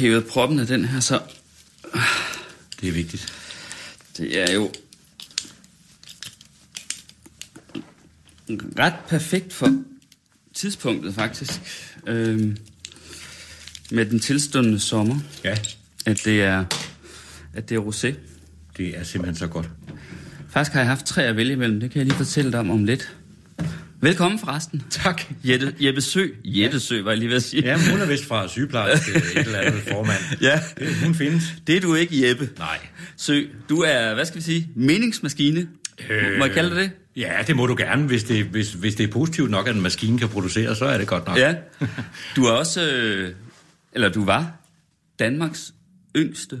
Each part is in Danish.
hævet proppen af den her, så... Det er vigtigt. Det er jo ret perfekt for tidspunktet, faktisk. Øhm, med den tilstundende sommer. Ja. At det er, at det er rosé. Det er simpelthen så godt. Faktisk har jeg haft tre at vælge imellem. Det kan jeg lige fortælle dig om om lidt. Velkommen forresten. Tak. Jette, Jeppe Sø. Jette Sø, var jeg lige ved at sige. Ja, hun er vist fra sygeplejerske et eller andet formand. Ja. Det, hun findes. Det er du ikke, Jeppe. Nej. Sø, du er, hvad skal vi sige, meningsmaskine. Øh, Må jeg kalde det? Ja, det må du gerne. Hvis det, hvis, hvis det er positivt nok, at en maskine kan producere, så er det godt nok. Ja. Du er også, øh, eller du var, Danmarks yngste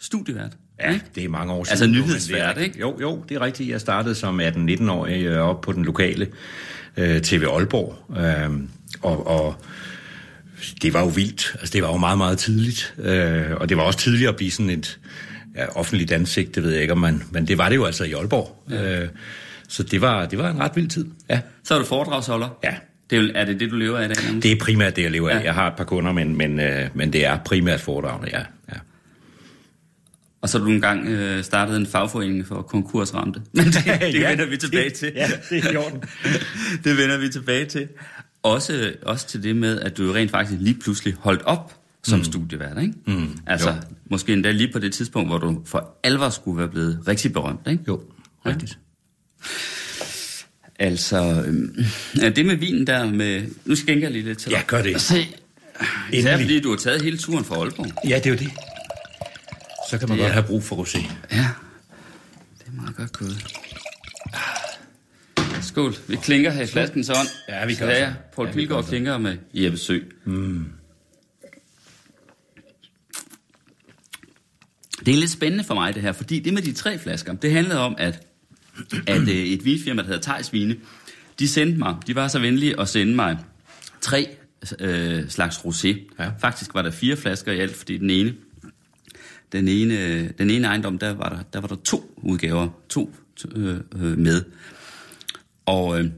studievært. Ja, det er mange år siden. Altså nu, men nyhedsvært, ikke? Jo, jo, det er rigtigt. Jeg startede som 18-19-årig øh, op på den lokale øh, TV Aalborg. Øh, og, og det var jo vildt. Altså, det var jo meget, meget tidligt. Øh, og det var også tidligt at blive sådan et ja, offentligt ansigt, det ved jeg ikke om man... Men det var det jo altså i Aalborg. Ja. Øh, så det var, det var en ret vild tid. Ja. Så er du foredragsholder. Ja. Det er, er det det, du lever af i dag? Det er primært det, jeg lever af. Ja. Jeg har et par kunder, men, men, øh, men det er primært foredragene, ja. Ja. Og så har du engang øh, startet en fagforening for konkursramte. Men det, det Ja, vender vi tilbage det- til. ja, det er i orden. det vender vi tilbage til. Også, også til det med, at du rent faktisk lige pludselig holdt op som mm. studievært, ikke? Mm, altså, jo. måske endda lige på det tidspunkt, hvor du for alvor skulle være blevet rigtig berømt, ikke? Jo, rigtigt. Altså, øhm, ja, det med vinen der med... Nu skænker jeg lige lidt til Ja, dig. gør det. Se, især Endelig. fordi du har taget hele turen fra Aalborg. Ja, det er jo det. Så kan man Det godt er- have brug for rosé. Ja, det er meget godt gået. Skål. Vi klinker her i flasken så ånd. Ja, vi så gør er så. jeg. Poul Ja, Pilgaard klinker med Jeppe Sø. Mm. Det er lidt spændende for mig det her, fordi det med de tre flasker, det handlede om, at, at øh, et vinfirma, der hedder Thijs Vine, de sendte mig, de var så venlige at sende mig tre øh, slags rosé. Ja. Faktisk var der fire flasker i alt, fordi den ene, den ene, den ene ejendom, der var der, der var der to udgaver, to øh, øh, med. Og, øh,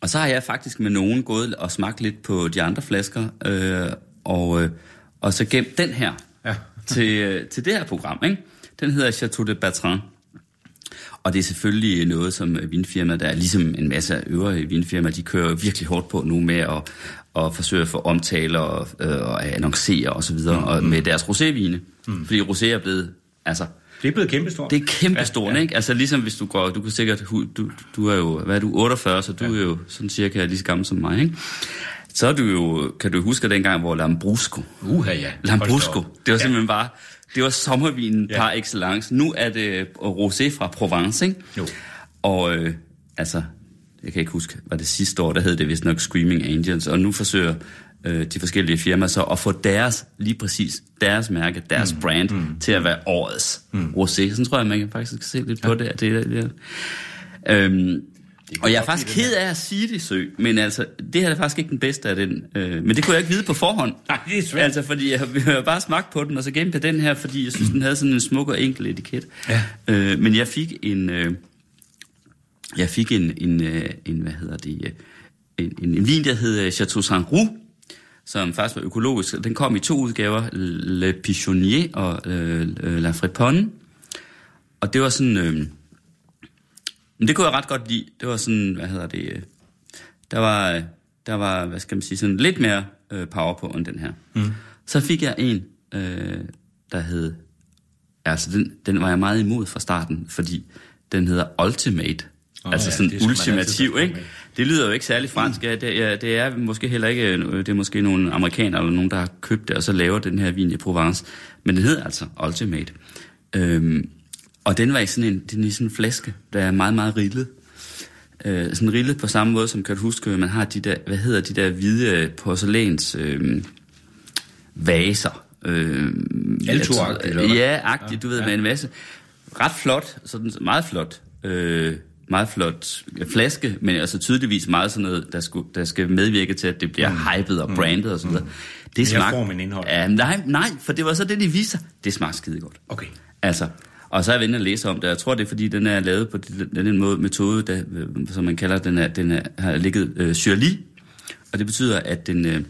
og så har jeg faktisk med nogen gået og smagt lidt på de andre flasker, øh, og, øh, og så gemt den her Ja. til, øh, til det her program. Ikke? Den hedder Chateau de Bertrand. Og det er selvfølgelig noget, som vinfirmaer, der er ligesom en masse øvrige vinfirmaer, de kører virkelig hårdt på nu med at, at forsøge at få omtaler og, øh, og annoncere og så videre, og med deres rosévine. Mm. Fordi rosé er blevet, altså, Det er blevet kæmpestort. det er kæmpestort, ja, ja. ikke? Altså ligesom hvis du går, du kan sikkert, du, du er jo, hvad er du, 48, så du ja. er jo sådan cirka lige så gammel som mig, ikke? Så er du jo, kan du huske dengang, hvor Lambrusco, Uha, ja. Lambrusco, det var Ja. simpelthen bare, det var sommervinen Ja. par excellence. Nu er det rosé fra Provence, ikke? Jo. Og øh, altså, jeg kan ikke huske, var det sidste år, der hed det vist nok Screaming Angels, og nu forsøger øh, de forskellige firmaer så at få deres, lige præcis deres mærke, deres mm. brand, mm. til at være årets mm. rosé. Sådan tror jeg, man kan faktisk se lidt ja. på det. det, er- det er. Øhm, og jeg er faktisk ked af at sige det, Sø, men altså, det her er faktisk ikke den bedste af den. Øh, men det kunne jeg ikke vide på forhånd. Nej, det er svært. Altså, fordi jeg, jeg bare smagt på den, og så gemte jeg den her, fordi jeg synes, den havde sådan en smuk og enkel etiket. Ja. Øh, men jeg fik en... Øh, jeg fik en, en, øh, en hvad hedder det, øh, en, en, en vin, der hed Chateau Saint Roux, som faktisk var økologisk. Den kom i to udgaver, Le Pichonnier og øh, øh, La Friponne. Og det var sådan... Øh, men det kunne jeg ret godt lide. Det var sådan, hvad hedder det... Øh, der var, øh, der var, hvad skal man sige, sådan lidt mere øh, power på end den her. Mm. Så fik jeg en, øh, der hed... Altså, den, den var jeg meget imod fra starten, fordi den hedder Ultimate. Oh, altså ja, sådan det man altid ultimativ, ikke? Det lyder jo ikke særlig fransk. Ja, det, ja, det er måske heller ikke, øh, det er måske nogle amerikanere eller nogen, der har købt det, og så laver den her vin i Provence. Men den hedder altså Ultimate. Øhm, og den var i sådan en, den i sådan en flaske, der er meget, meget rillet. Øh, sådan rillet på samme måde, som kan du huske, man har de der, hvad hedder de der hvide porcelæns øh, vaser, Øh, Alto-agtigt, eller? Ja, agtigt, du ved, med en masse. Ret flot, sådan meget flot. Øh, meget flot flaske, men altså tydeligvis meget sådan noget, der, skulle, der skal medvirke til, at det bliver mm. hypet og brandet og sådan noget. Det Mere form end indhold. Ja, nej, nej, for det var så det, de viser. Det smagte skide godt. Okay. Altså, og så er jeg vendt at læse om det. Jeg tror, det er, fordi den er lavet på den, den måde, metode, der, som man kalder, den, er, den er, har ligget øh, syrli. Og det betyder, at den, øh,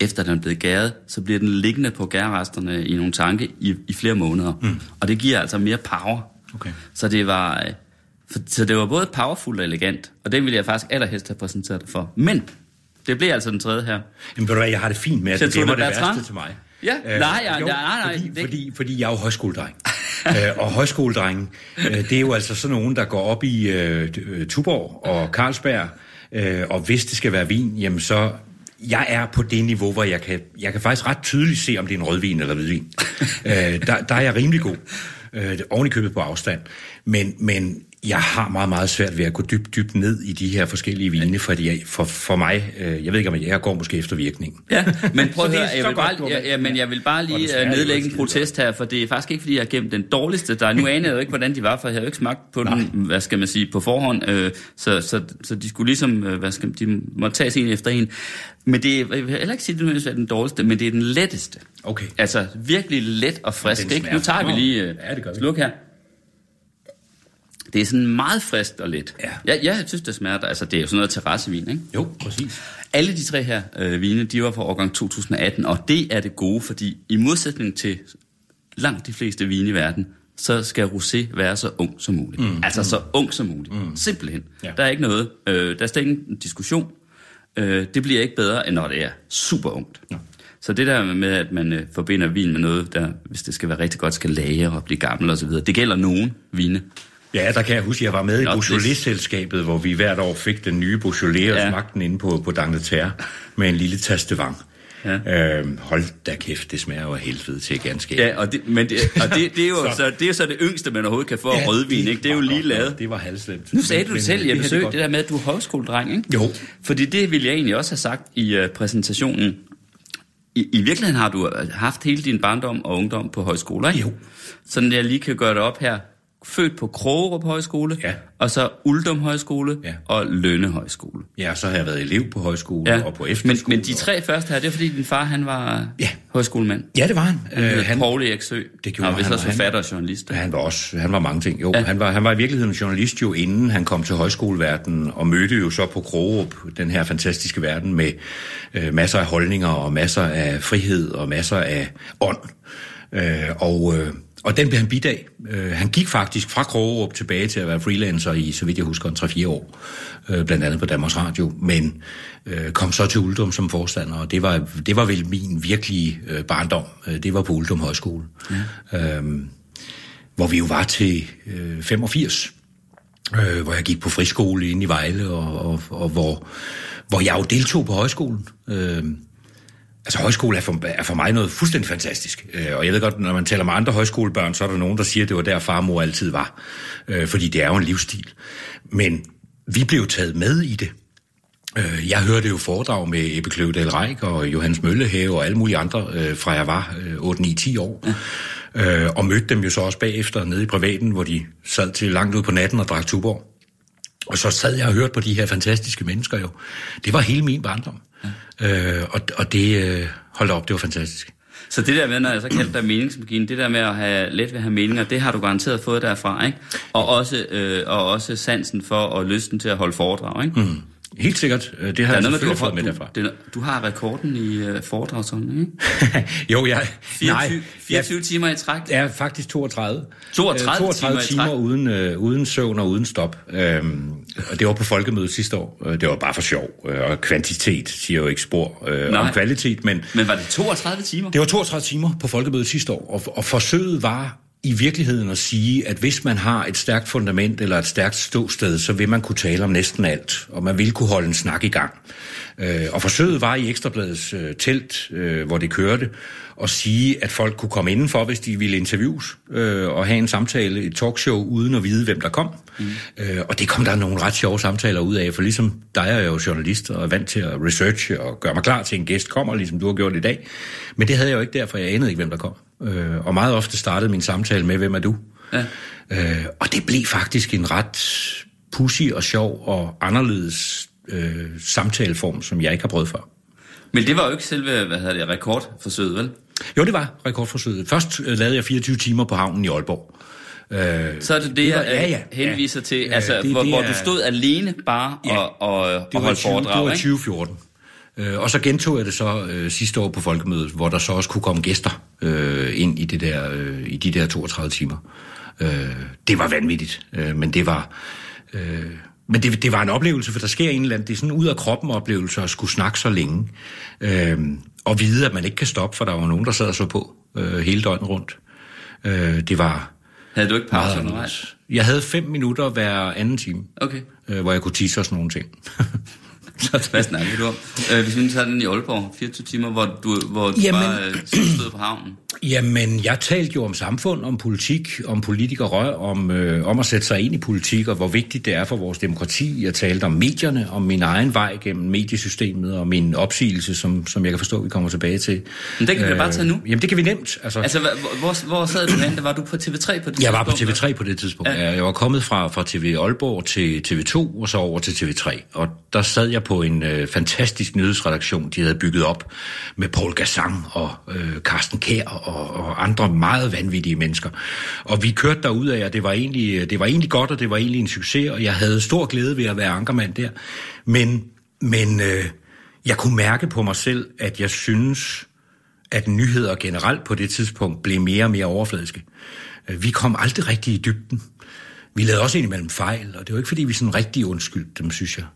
efter den er blevet gæret, så bliver den liggende på gærresterne i nogle tanke i, i flere måneder. Mm. Og det giver altså mere power. Okay. Så det var... Øh, for, så det var både powerful og elegant. Og det ville jeg faktisk allerhelst have præsenteret dig for. Men det blev altså den tredje her. Jamen ved du hvad, jeg har det fint med, at Så du gemmer det værste til mig. Ja, Øh, nej, ja, jo, nej, nej, fordi, det- fordi, fordi jeg er jo højskoledreng. øh, og højskoledrenge, øh, det er jo altså sådan nogen, der går op i øh, Tuborg og Carlsberg, øh, og hvis det skal være vin, jamen så... Jeg er på det niveau, hvor jeg kan, jeg kan faktisk ret tydeligt se, om det er en rødvin eller hvidvin. øh, der, der er jeg rimelig god. Øh, oven i købet på afstand. Men, men jeg har meget, meget svært ved at gå dybt, dybt ned i de her forskellige vine, fordi jeg, for, for mig, øh, jeg ved ikke om jeg, jeg går måske efter virkningen. Ja, men prøv at høre, jeg vil, godt, bare, har ja, men jeg vil bare lige øh, nedlægge en protest her, for det er faktisk ikke, fordi jeg har gemt den dårligste. Der, nu anede jeg jo ikke, hvordan de var, for jeg havde jo ikke smagt på den, hvad skal man sige, på forhånd. Øh, så, så, så de skulle ligesom, øh, hvad skal man, de måtte tages en efter en. Men det er, jeg vil heller ikke sige, at det er den dårligste, men det er den letteste. Okay. Altså virkelig let og frisk, ikke? Nu tager vi lige øh, Ja, det gør vi. sluk her. Det er sådan meget frisk og let. Ja. ja, jeg synes, det smager, altså det er jo sådan noget terrassevin, ikke? Jo, præcis. Alle de tre her øh, vine, de var fra årgang 2018, og det er det gode, fordi i modsætning til langt de fleste vine i verden, så skal rosé være så ung som muligt. Mm. Altså så ung som muligt. Mm. Simpelthen. Ja. Der er ikke noget. Øh, der er slet ingen diskussion. Øh, det bliver ikke bedre, end når det er super ungt. Ja. Så det der med, at man øh, forbinder vin med noget, der, hvis det skal være rigtig godt, skal lagre og blive gammel og så videre. Det gælder nogen vine. Ja, der kan jeg huske, at jeg var med i det- Beaujolais-selskabet, hvor vi hvert år fik den nye Beaujolais Ja. smagte den inde på, på D'Angleterre med en lille tastevang. Ja. Øhm, hold da kæft, det smager jo af helvede til ganske. Ja, og det, men det, og det, det, er jo Så- så. det er jo så det yngste, man overhovedet kan få af rødvin, ikke? Det er jo lige lavet. Det var halvslemt. Nu sagde du Men- det selv, er Sø, godt. det der med, at du er højskoledreng, ikke? Jo. Fordi det ville jeg egentlig også have sagt i uh, præsentationen. I, I virkeligheden har du øh, haft hele din barndom og ungdom på højskoler, ikke? Jo. Sådan jeg lige kan gøre det op her. Født på Krogerup Højskole, Ja. og så Uldum Højskole Ja. og Lønne Højskole. Ja, så har jeg været elev på højskole ja. og på men, efterskole. men de tre første her, det er fordi din far han var Ja. højskolemand. Ja, det var han. Han, Øh, han Paul Erik Sø. det gjorde han. var han, også og han- forfatter og journalist. Ja, Han var også, han var mange ting. Jo, ja. han, var, han var i virkeligheden journalist jo, inden han kom til højskoleverdenen, og mødte jo så på Krogerup den her fantastiske verden med øh, masser af holdninger, og masser af frihed, og masser af ånd. Øh, og, øh, og den blev han bidt af. Øh, han gik faktisk fra Krogerup tilbage til at være freelancer i, så vidt jeg husker, en 3-4 år, øh, blandt andet på Danmarks Radio, men øh, kom så til Uldum som forstander, og det var, det var vel min virkelige øh, barndom. Øh, det var på Uldum Højskole. Ja. Øhm, hvor vi jo var til øh, 85, øh, hvor jeg gik på friskole inde i Vejle, og, og, og hvor, hvor jeg jo deltog på højskolen. Øh, altså højskole er for, er for mig noget fuldstændig fantastisk. Øh, og jeg ved godt, når man taler med andre højskolebørn, så er der nogen, der siger, at det var der far og mor altid var. Øh, fordi det er jo en livsstil. Men vi blev taget med i det. Øh, Jeg hørte jo foredrag med Ebbe Kløvedal Reik og Johannes Møllehave og alle mulige andre, øh, fra jeg var øh, 8-9-10 år. Ja. Øh, og mødte dem jo så også bagefter nede i privaten, hvor de sad til langt ud på natten og drak Tuborg. Og så sad jeg og hørte på de her fantastiske mennesker jo. Det var hele min barndom. Ja. Øh, og, og det, øh, hold op, det var fantastisk. Så det der med, når jeg så kaldte dig meningsmaskine, det der med at have let ved at have meninger, det har du garanteret fået derfra, ikke? Og også, øh, og også sansen for og lysten til at holde foredrag, ikke? Mm. Helt sikkert. øh, Det har Der er jeg noget med, du, fået har, med du, derfra. det, du har rekorden i øh, foredragsholdning, ikke? jo, jeg... 24, 24 timer i træk. Ja, faktisk 32. 32 Øh, 32 timer i timer træk. uden, øh, uden søvn og uden stop. Øhm, og det var på folkemødet sidste år. Øh, Det var bare for sjov. Og kvantitet siger jo ikke spor øh, Nej. om kvalitet, men Men var det 32 timer? det var 32 timer på folkemødet sidste år. Og, og forsøget var i virkeligheden at sige, at hvis man har et stærkt fundament eller et stærkt ståsted, så vil man kunne tale om næsten alt, og man vil kunne holde en snak i gang. Øh, og forsøget var i Ekstrabladets øh, telt, øh, hvor det kørte, at sige, at folk kunne komme indenfor, hvis de ville interviews, øh, og have en samtale, et talkshow, uden at vide, hvem der kom. Mm. Øh, og det kom der nogle ret sjove samtaler ud af, for ligesom dig er jeg jo journalist, og er vant til at researche og gøre mig klar til, at en gæst kommer, ligesom du har gjort i dag. Men det havde jeg jo ikke derfor, jeg anede ikke, hvem der kom. Øh, og meget ofte startede min samtale med, hvem er du? Ja. Øh, og det blev faktisk en ret pussy og sjov og anderledes øh, samtaleform, som jeg ikke har prøvet før. Men det var jo ikke selve, hvad hedder det, rekordforsøget, vel? Jo, det var rekordforsøget. Først øh, lavede jeg 24 timer på havnen i Aalborg. Øh, så er det det, det var, jeg ja, ja, henviser ja. til, altså, det, hvor, det hvor du stod alene bare ja, og, og, og holdt foredrag, Det var 2014. Øh, og så gentog jeg det så øh, sidste år på folkemødet, hvor der så også kunne komme gæster øh, ind i, det der, øh, i de der 32 timer. Øh, det var vanvittigt, øh, men det var... Øh, men det, det var en oplevelse, for der sker en eller anden, det er sådan ud af kroppen oplevelse at skulle snakke så længe. Øh, og vide, at man ikke kan stoppe, for der var nogen, der sad og så på øh, hele døgnet rundt. Øh, det var... Havde du ikke pause undervejs? Jeg havde fem minutter hver anden time, okay. øh, hvor jeg kunne tisse og sådan nogle ting. Hvad snakker du om? Øh, hvis vi nu tager den i Aalborg, 24 timer, hvor du, hvor du Jamen, bare øh, stod på havnen. Jamen, jeg talte jo om samfund, om politik, om politikere, om, øh, om at sætte sig ind i politik, og hvor vigtigt det er for vores demokrati. Jeg talte om medierne, om min egen vej gennem mediesystemet, og min opsigelse, som, som jeg kan forstå, vi kommer tilbage til. Men det kan vi bare tage nu. Jamen, det kan vi nemt. Altså, altså hvor, hvor sad du hen? Var du på TV3 på det Jeg var på TV3 på det tidspunkt. Ja. Jeg var kommet fra, fra TV Aalborg til TV2, og så over til TV3. Og der sad jeg på en øh, fantastisk nyhedsredaktion, de havde bygget op med Paul Gassan og øh, Carsten Kær og, og andre meget vanvittige mennesker. Og vi kørte derud af, og det var, egentlig, det var egentlig godt, og det var egentlig en succes, og jeg havde stor glæde ved at være ankermand der. Men, men øh, jeg kunne mærke på mig selv, at jeg synes, at nyheder generelt på det tidspunkt blev mere og mere overfladiske. Øh, vi kom aldrig rigtig i dybden. Vi lavede også indimellem fejl, og det var ikke fordi, vi sådan rigtig undskyldte dem, synes jeg.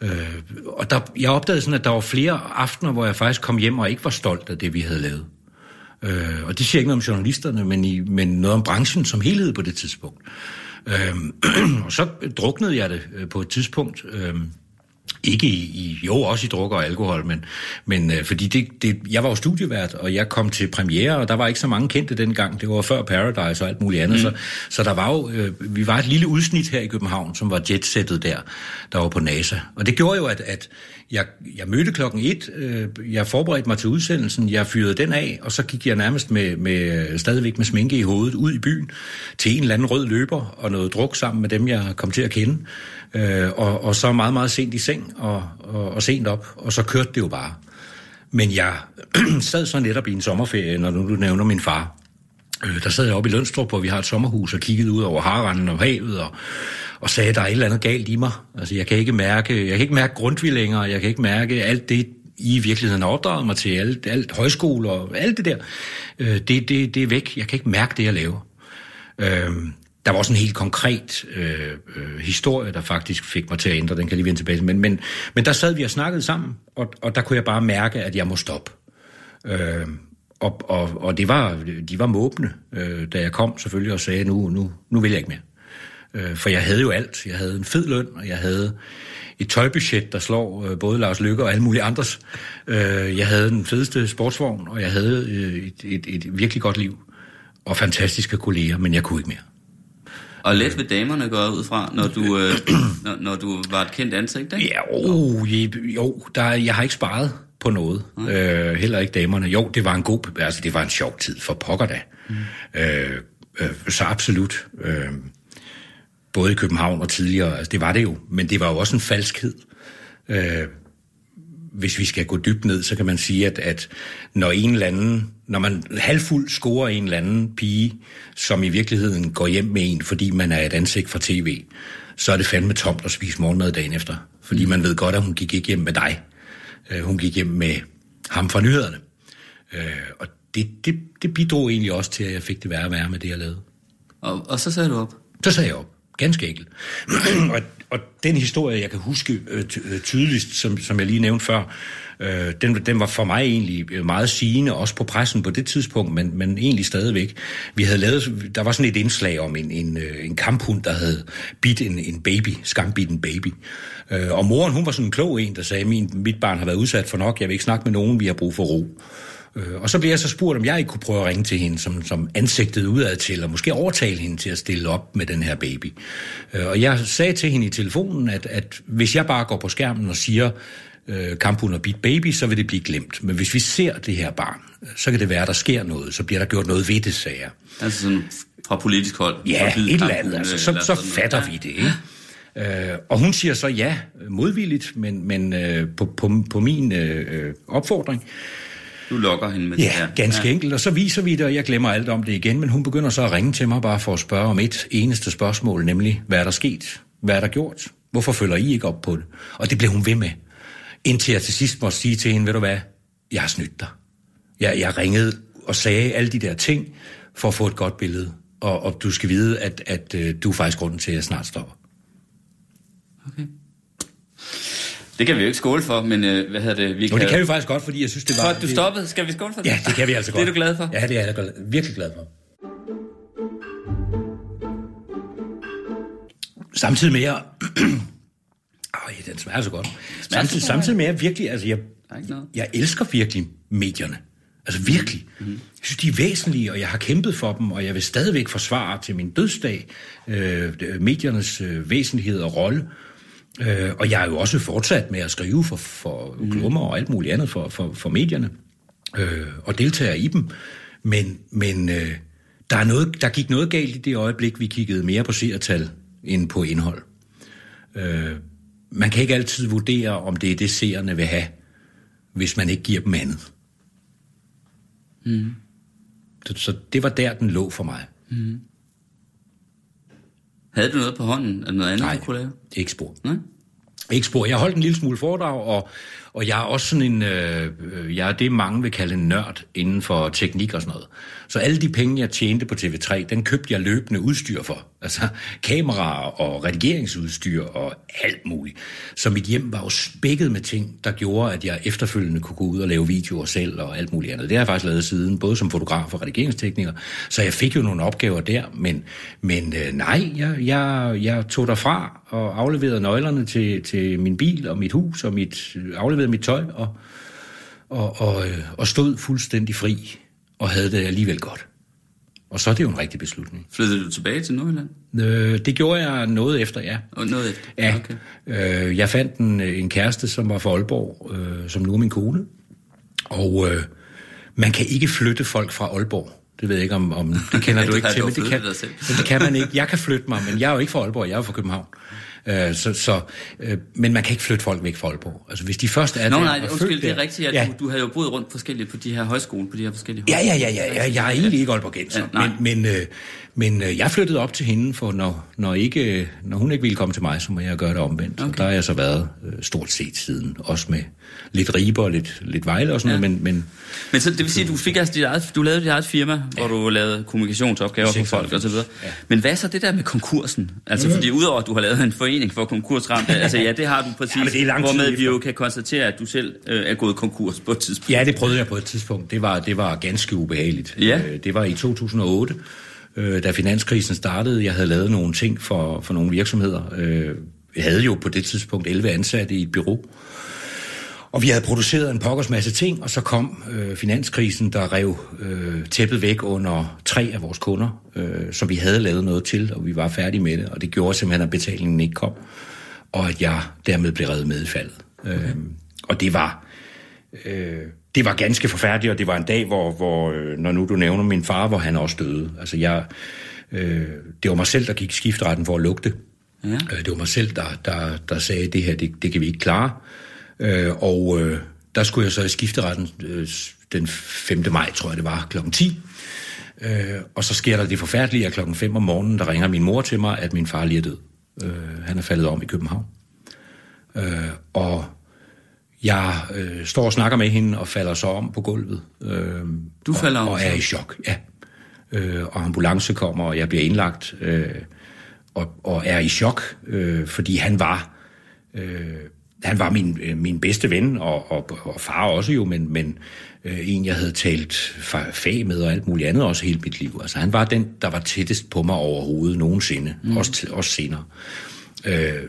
Øh, og der, jeg opdagede sådan, at der var flere aftener, hvor jeg faktisk kom hjem og ikke var stolt af det, vi havde lavet. Øh, og det siger ikke noget om journalisterne, men, i, men noget om branchen som helhed på det tidspunkt. Øh, og så druknede jeg det øh, på et tidspunkt. Øh, ikke i, i, jo også i drukker og alkohol, men, men øh, fordi det, det, jeg var jo studievært, og jeg kom til premiere, og der var ikke så mange kendte dengang. Det var før Paradise og alt muligt andet. Mm. Så, så der var jo, øh, vi var et lille udsnit her i København, som var jetsættet der, der var på NASA. Og det gjorde jo, at, at jeg, jeg mødte klokken et, øh, jeg forberedte mig til udsendelsen, jeg fyrede den af, og så gik jeg nærmest med, med stadigvæk med sminke i hovedet ud i byen til en eller anden rød løber og noget druk sammen med dem, jeg kom til at kende. Øh, og, og så meget, meget sent i seng og, og, og sent op, og så kørte det jo bare. Men jeg sad så netop i en sommerferie, når du, du nævner min far. Øh, der sad jeg oppe i Lønstrup, hvor vi har et sommerhus, og kiggede ud over Haranden og havet, og, og sagde, at der er et eller andet galt i mig. Altså, jeg kan ikke mærke, jeg kan ikke mærke Grundtvig længere, jeg kan ikke mærke alt det, I i virkeligheden har opdraget mig til, alt, alt højskole og alt det der. Øh, det, det, det er væk. Jeg kan ikke mærke det, jeg laver. Øh, der var også en helt konkret øh, øh, historie, der faktisk fik mig til at ændre, den kan lige vende tilbage til. Men, men, men der sad vi og snakkede sammen, og, og der kunne jeg bare mærke, at jeg må stoppe. Øh, og, og, og det var, de var måbne, øh, da jeg kom selvfølgelig og sagde, nu, nu, nu vil jeg ikke mere. Øh, for jeg havde jo alt. Jeg havde en fed løn, og jeg havde et tøjbudget, der slår øh, både Lars Lykke og alle mulige andres. Øh, jeg havde den fedeste sportsvogn, og jeg havde øh, et, et, et virkelig godt liv. Og fantastiske kolleger, men jeg kunne ikke mere. Og let ved damerne går ud fra, når du, øh, når, når du var et kendt ansigt, ikke? Ja, oh, jo, der, jeg har ikke sparet på noget. Mm. Øh, heller ikke damerne. Jo, det var en god, altså det var en sjov tid for pokker da. Mm. Øh, øh, så absolut. Øh, både i København og tidligere, altså det var det jo. Men det var jo også en falskhed. Øh, hvis vi skal gå dybt ned, så kan man sige, at, at når en eller anden, når man halvfuld scorer en eller anden pige, som i virkeligheden går hjem med en, fordi man er et ansigt fra tv, så er det fandme tomt at spise morgenmad dagen efter. Fordi man ved godt, at hun gik ikke hjem med dig. Øh, hun gik hjem med ham fra nyhederne. Øh, og det, det, det bidrog egentlig også til, at jeg fik det værre og værre med det, jeg lavede. Og, og så sagde du op? Så sagde jeg op. Ganske enkelt. og, og den historie, jeg kan huske øh, øh, tydeligst, som, som jeg lige nævnte før, øh, den, den var for mig egentlig øh, meget sigende, også på pressen på det tidspunkt, men, men egentlig stadigvæk. Vi havde lavet, der var sådan et indslag om en, en, øh, en kamphund, der havde bidt en, en baby, skambidt en baby. Øh, og moren, hun var sådan en klog en, der sagde, min, mit barn har været udsat for nok, jeg vil ikke snakke med nogen, vi har brug for ro. Øh, og så blev jeg så spurgt, om jeg ikke kunne prøve at ringe til hende som, som ansigtet udad til, og måske overtale hende til at stille op med den her baby. Øh, og jeg sagde til hende i telefonen, at, at hvis jeg bare går på skærmen og siger, øh, kamphund og bit baby, så vil det blive glemt. Men hvis vi ser det her barn, så kan det være, at der sker noget, så bliver der gjort noget ved det, sagde jeg. Altså sådan fra politisk hold? Ja, et eller andet. Altså, så, så fatter vi det, ikke? Øh, og hun siger så ja, modvilligt, men, men øh, på, på, på min øh, opfordring. Du lokker hende med det Ja, her. ganske ja. enkelt. Og så viser vi det, og jeg glemmer alt om det igen, men hun begynder så at ringe til mig bare for at spørge om et eneste spørgsmål, nemlig, hvad er der sket? Hvad er der gjort? Hvorfor følger I ikke op på det? Og det blev hun ved med. Indtil jeg til sidst måtte sige til hende, ved du hvad, jeg har snydt dig. Jeg, jeg ringede og sagde alle de der ting for at få et godt billede. Og, og du skal vide, at, at øh, du er faktisk grunden til, at jeg snart stopper. Okay. Det kan vi jo ikke skåle for, men øh, hvad hedder det? Vi Og det kan vi faktisk godt, fordi jeg synes, det var... For at du stoppede, skal vi skåle for det? Ja, det kan vi altså godt. Det er du glad for? Ja, det er jeg virkelig glad for. Samtidig med at... Øj, den smager så godt. Samtidig, samtidig med at virkelig... Altså, jeg, jeg elsker virkelig medierne. Altså virkelig. Mm-hmm. Jeg synes, de er væsentlige, og jeg har kæmpet for dem, og jeg vil stadigvæk forsvare til min dødsdag øh, mediernes øh, væsentlighed og rolle. Øh, og jeg er jo også fortsat med at skrive for, for klummer og alt muligt andet for, for, for medierne, øh, og deltager i dem. Men, men øh, der, er noget, der gik noget galt i det øjeblik, vi kiggede mere på seertal end på indhold. Øh, man kan ikke altid vurdere, om det er det, seerne vil have, hvis man ikke giver dem andet. Mm. Så, så det var der, den lå for mig. Havde du noget på hånden? Er noget andet, Nej, du kunne lave? ikke spor. Nej? Ikke spor. Jeg holdt en lille smule foredrag, og, og jeg er også sådan en, øh, jeg er det, mange vil kalde en nørd inden for teknik og sådan noget. Så alle de penge, jeg tjente på TV3, den købte jeg løbende udstyr for. Altså kameraer og redigeringsudstyr og alt muligt. Så mit hjem var jo spækket med ting, der gjorde, at jeg efterfølgende kunne gå ud og lave videoer selv og alt muligt andet. Det har jeg faktisk lavet siden, både som fotograf og redigeringstekniker. Så jeg fik jo nogle opgaver der, men, men øh, nej, jeg, jeg, jeg tog derfra og afleverede nøglerne til, til min bil og mit hus og mit, øh, afleverede mit tøj og, og, og, øh, og stod fuldstændig fri og havde det alligevel godt. Og så er det jo en rigtig beslutning. Flyttede du tilbage til Nordjylland? Øh, det gjorde jeg noget efter, ja. Og noget efter? Ja, Okay. øh, jeg fandt en, en kæreste, som var fra Aalborg, øh, som nu er min kone. Og øh, man kan ikke flytte folk fra Aalborg. Det ved jeg ikke, om, om det kender du ikke til, men det kan, flyttet dig selv. men det kan man ikke. Jeg kan flytte mig, men jeg er jo ikke fra Aalborg, jeg er jo fra København. Øh, så, så, øh, men man kan ikke flytte folk væk fra Aalborg. Altså hvis de først er Nå der nej, undskyld, det er rigtigt, at ja. du, du havde jo boet rundt forskelligt på de her højskoler, på de her forskellige Ja, ja, ja, ja, ja. Jeg er egentlig ikke Aalborgenser, Ja, nej. men, men, øh, men øh, jeg flyttede op til hende, for når, når, ikke, øh, når hun ikke ville komme til mig, så må jeg gøre det omvendt. Okay. Og der har jeg så været øh, stort set siden, også med lidt riber og lidt, lidt vejle og sådan Ja. noget, men, men Men så det vil sige, at du, fik altså dit eget, du lavede dit eget firma, ja. hvor du lavede kommunikationsopgaver for folk og så videre. Ja. Men hvad så det der med konkursen? Altså Mm. fordi udover at du har lavet en forening for konkursramte, altså ja, det har du præcis, Ja, hvormed vi jo kan konstatere, at du selv øh, er gået konkurs på et tidspunkt. ja, det prøvede jeg på et tidspunkt. Det var, det var ganske ubehageligt. Ja. Øh, Det var i 2008, øh, da finanskrisen startede. Jeg havde lavet nogle ting for, for nogle virksomheder. Øh, Jeg havde jo på det tidspunkt 11 ansatte i et bureau. Og vi havde produceret en pokkers masse ting, og så kom øh, finanskrisen, der rev øh, tæppet væk under tre af vores kunder, øh, som vi havde lavet noget til, og vi var færdige med det. Og det gjorde simpelthen, at betalingen ikke kom, og at jeg dermed blev reddet med i faldet. Okay. Øh, og det var, øh, det var ganske forfærdeligt, og det var en dag, hvor, hvor øh, når nu du nævner min far, hvor han også døde. Altså jeg, øh, det var mig selv, der gik i skifteretten for at lugte. Ja. Øh, Det var mig selv, der, der, der sagde, det her, det, det kan vi ikke klare. Øh, og øh, der skulle jeg så i skifteretten øh, den 5. maj, tror jeg det var, klokken 10. Øh, og så sker der det forfærdelige, at klokken 5 om morgenen, der ringer min mor til mig, at min far lige er død. Øh, han er faldet om i København. Øh, og jeg øh, står og snakker med hende og falder så om på gulvet. Øh, Du falder og, om, og er i chok, ja. Øh, og ambulance kommer, og jeg bliver indlagt. Øh, og, og er i chok, øh, fordi han var... Øh, han var min, øh, min bedste ven, og, og, og far også jo, men, men øh, en, jeg havde talt fag med og alt muligt andet også hele mit liv. Altså han var den, der var tættest på mig overhovedet nogensinde, mm. også, også senere. Øh,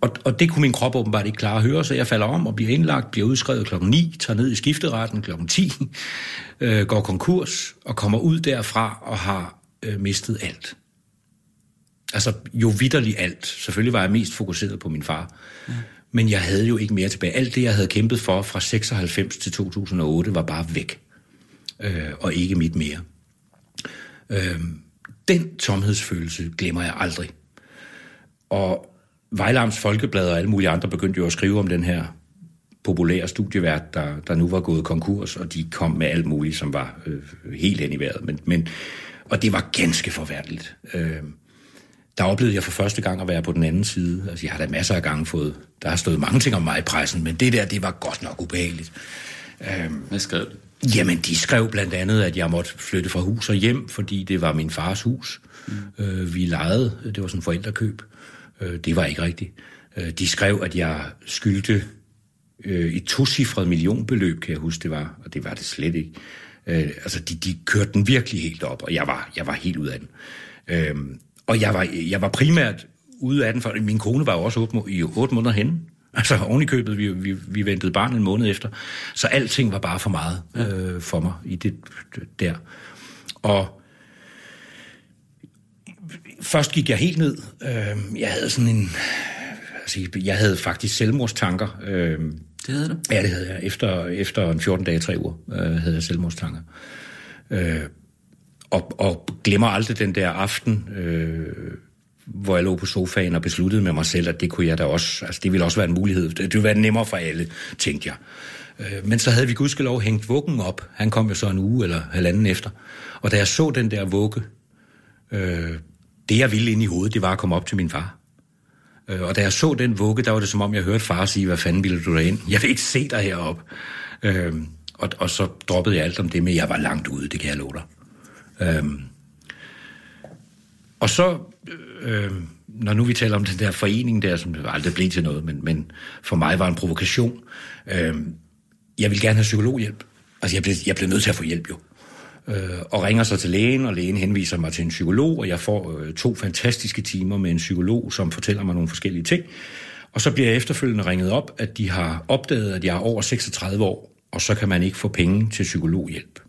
og, og det kunne min krop åbenbart ikke klare at høre, så jeg falder om og bliver indlagt, bliver udskrevet klokken 9, tager ned i skifteretten klokken 10, øh, går konkurs og kommer ud derfra og har øh, mistet alt. Altså jo vidderligt alt. Selvfølgelig var jeg mest fokuseret på min far. Ja. Men jeg havde jo ikke mere tilbage. Alt det, jeg havde kæmpet for fra 96 til 2008, var bare væk. Øh, og ikke mit mere. Øh, den tomhedsfølelse glemmer jeg aldrig. Og Vejlams Folkeblad og alle mulige andre begyndte jo at skrive om den her populære studievært, der, der nu var gået konkurs, og de kom med alt muligt, som var øh, helt hen i vejret. Men, men, og det var ganske forværdeligt. Øh, der oplevede jeg for første gang at være på den anden side. Altså, jeg har da masser af gange fået... Der har stået mange ting om mig i pressen, men det der, det var godt nok ubehageligt. Øhm, Hvad skrev du? Jamen, de skrev blandt andet, at jeg måtte flytte fra hus og hjem, fordi det var min fars hus. Mm. Øh, vi lejede, det var sådan en forældrekøb. Øh, det var ikke rigtigt. Øh, de skrev, at jeg skyldte øh, et tocifret millionbeløb, kan jeg huske, det var. Og det var det slet ikke. Øh, altså, de, de kørte den virkelig helt op, og jeg var, jeg var helt ud af den. Øh, og jeg var, jeg var primært ude af den, for min kone var jo også otte, i otte måneder henne. Altså oven i købet, vi, vi, vi ventede barn en måned efter. Så alting var bare for meget øh, for mig i det der. Og først gik jeg helt ned. Øh, jeg havde sådan en... Altså, jeg havde faktisk selvmordstanker. Øh, det havde du? Ja, det havde jeg. Efter, efter en 14 dage, tre uger, øh, havde jeg selvmordstanker. Øh, og, og glemmer aldrig den der aften, øh, hvor jeg lå på sofaen og besluttede med mig selv, at det kunne jeg da også, altså det ville også være en mulighed. Det ville være nemmere for alle, tænkte jeg. Øh, men så havde vi gudskelov hængt vuggen op. Han kom jo så en uge eller halvanden efter. Og da jeg så den der vugge, øh, det jeg ville ind i hovedet, det var at komme op til min far. Øh, og da jeg så den vugge, der var det som om, jeg hørte far sige, hvad fanden ville du ind? Jeg vil ikke se dig heroppe. Øhm, og, og så droppede jeg alt om det, men jeg var langt ude, det kan jeg love dig. Øhm, og så, øh, når nu vi taler om den der forening der, som aldrig blev til noget, men, men for mig var en provokation, øh, jeg vil gerne have psykologhjælp. Altså, jeg blev, jeg blev nødt til at få hjælp jo. Øh, og ringer så til lægen, og lægen henviser mig til en psykolog, og jeg får øh, to fantastiske timer med en psykolog, som fortæller mig nogle forskellige ting. Og så bliver jeg efterfølgende ringet op, at de har opdaget, at jeg er over 36 år, og så kan man ikke få penge til psykologhjælp.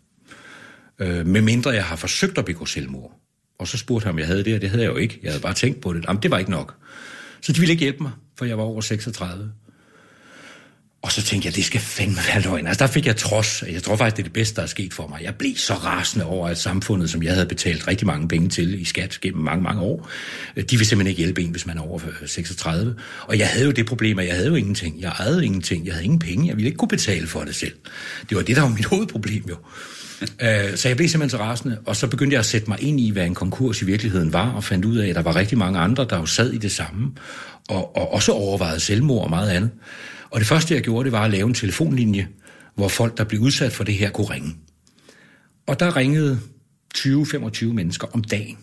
Øh, med mindre jeg har forsøgt at begå selvmord. Og så spurgte han, om jeg havde det, og det havde jeg jo ikke. Jeg havde bare tænkt på det. Jamen, det var ikke nok. Så de ville ikke hjælpe mig, for jeg var over 36. Og så tænkte jeg, det skal fandme være løgn. Altså, der fik jeg trods. Jeg tror faktisk, det er det bedste, der er sket for mig. Jeg blev så rasende over, at samfundet, som jeg havde betalt rigtig mange penge til i skat gennem mange, mange år, øh, de vil simpelthen ikke hjælpe en, hvis man er over øh, 36. Og jeg havde jo det problem, at jeg havde jo ingenting. Jeg ejede ingenting. Jeg havde ingen penge. Jeg ville ikke kunne betale for det selv. Det var det, der var mit hovedproblem jo. Øh, så jeg blev simpelthen så rasende, og så begyndte jeg at sætte mig ind i, hvad en konkurs i virkeligheden var, og fandt ud af, at der var rigtig mange andre, der jo sad i det samme, og, og også overvejede selvmord og meget andet. Og det første, jeg gjorde, det var at lave en telefonlinje, hvor folk, der blev udsat for det her, kunne ringe. Og der ringede 20-25 mennesker om dagen.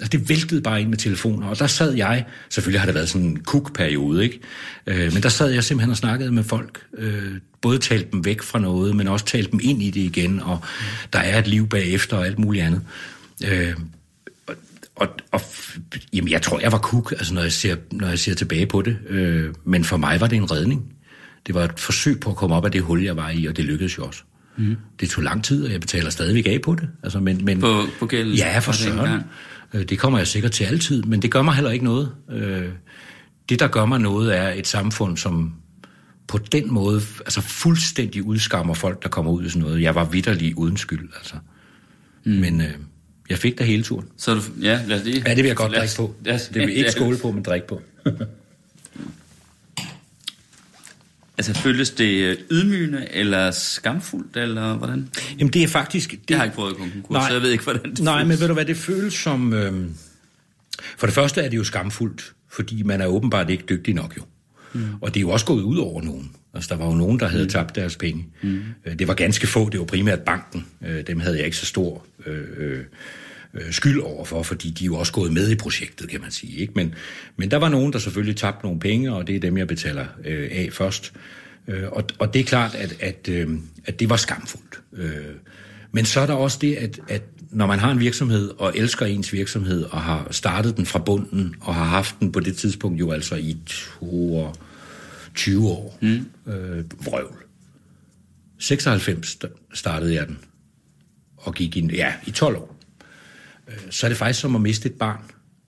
Altså, det væltede bare ind med telefoner, og der sad jeg, selvfølgelig har det været sådan en kuk-periode, ikke? Øh, men der sad jeg simpelthen og snakkede med folk, øh, både talte dem væk fra noget, men også talte dem ind i det igen, og mm. der er et liv bagefter og alt muligt andet. Øh, og, og, og jamen, jeg tror, jeg var kuk, altså, når, jeg ser, når jeg ser tilbage på det, øh, men for mig var det en redning. Det var et forsøg på at komme op af det hul, jeg var i, og det lykkedes jo også. Mm. Det tog lang tid, og jeg betaler stadigvæk af på det. Altså, men, men, på, på gæld? Ja, for søren. Øh, det kommer jeg sikkert til altid, men det gør mig heller ikke noget. Øh, det, der gør mig noget, er et samfund, som på den måde altså fuldstændig udskammer folk, der kommer ud i sådan noget. Jeg var vidderlig uden skyld, altså. Mm. Men øh, jeg fik der hele turen. Så du, ja, lad os lige. Ja, det vil jeg godt drikke på. Det vil ikke skåle på, men drikke på. Altså, føles det øh, ydmygende eller skamfuldt, eller hvordan? Jamen, det er faktisk... Det, jeg har ikke prøvet konkurs, nej, så jeg ved ikke, hvordan det Nej, føles. men ved du hvad, det føles som... Øh, for det første er det jo skamfuldt, fordi man er åbenbart ikke dygtig nok jo. Mm. Og det er jo også gået ud over nogen. Altså, der var jo nogen, der havde mm. tabt deres penge. Mm. Øh, det var ganske få, det var primært banken. Øh, dem havde jeg ikke så stor... Øh, øh, skyld overfor, fordi de er jo også gået med i projektet, kan man sige. Ikke? Men, men der var nogen, der selvfølgelig tabte nogle penge, og det er dem, jeg betaler øh, af først. Øh, og, og det er klart, at, at, øh, at det var skamfuldt. Øh, men så er der også det, at, at når man har en virksomhed og elsker ens virksomhed og har startet den fra bunden og har haft den på det tidspunkt jo altså i 20 år, mm. øh, vrøvl. 96 startede jeg den og gik ind, ja, i 12 år. Øh, så er det faktisk som at miste et barn.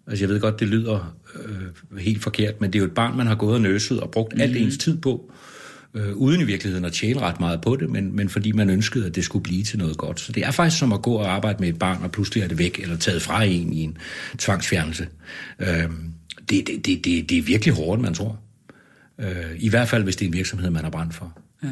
Altså jeg ved godt, det lyder øh, helt forkert, men det er jo et barn, man har gået og nøset og brugt mm. al ens tid på øh, uden i virkeligheden at tjene ret meget på det, men, men fordi man ønskede, at det skulle blive til noget godt. Så det er faktisk som at gå og arbejde med et barn, og pludselig er det væk, eller taget fra en i en tvangsfjernelse. Øh, det, det, det, det, det er virkelig hårdt, man tror. Øh, I hvert fald, hvis det er en virksomhed, man har brændt for. Ja.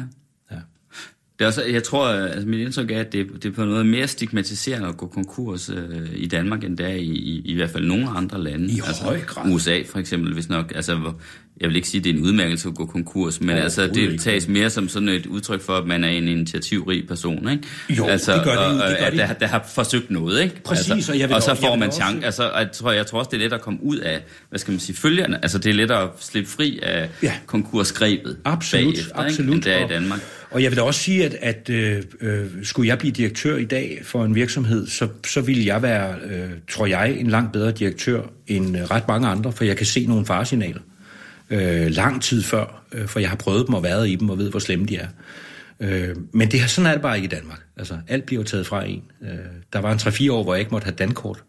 Det er også, jeg tror, altså mit indtryk er, at det, det er på noget mere stigmatiserende at gå konkurs øh, i Danmark, end det er i, i, i hvert fald nogle andre lande. I altså, høj grad. USA for eksempel, hvis nok. Altså, hvor, jeg vil ikke sige, at det er en udmærkelse at gå konkurs, men altså, det tages mere som sådan et udtryk for, at man er en initiativrig person, ikke? Jo, altså, det gør det. Og, det gør det. Der, der har forsøgt noget, ikke? Præcis, altså, og jeg vil og så også- får jeg man chance, altså, jeg tror, jeg tror også, det er let at komme ud af, hvad skal man sige, følgerne, altså det er let at slippe fri af Ja. konkursgrebet Absolut, bagefter, absolut. Ikke? End i Og- Danmark. Og jeg vil da også sige, at, at øh, øh, skulle jeg blive direktør i dag for en virksomhed, så, så ville jeg være, øh, tror jeg, en langt bedre direktør end øh, ret mange andre, for jeg kan se nogle faresignaler øh, lang tid før, øh, for jeg har prøvet dem og været i dem og ved, hvor slemme de er. Øh, men det er sådan alt bare ikke i Danmark. Altså, alt bliver taget fra en. Øh, der var en 3-4 år, hvor jeg ikke måtte have dankort.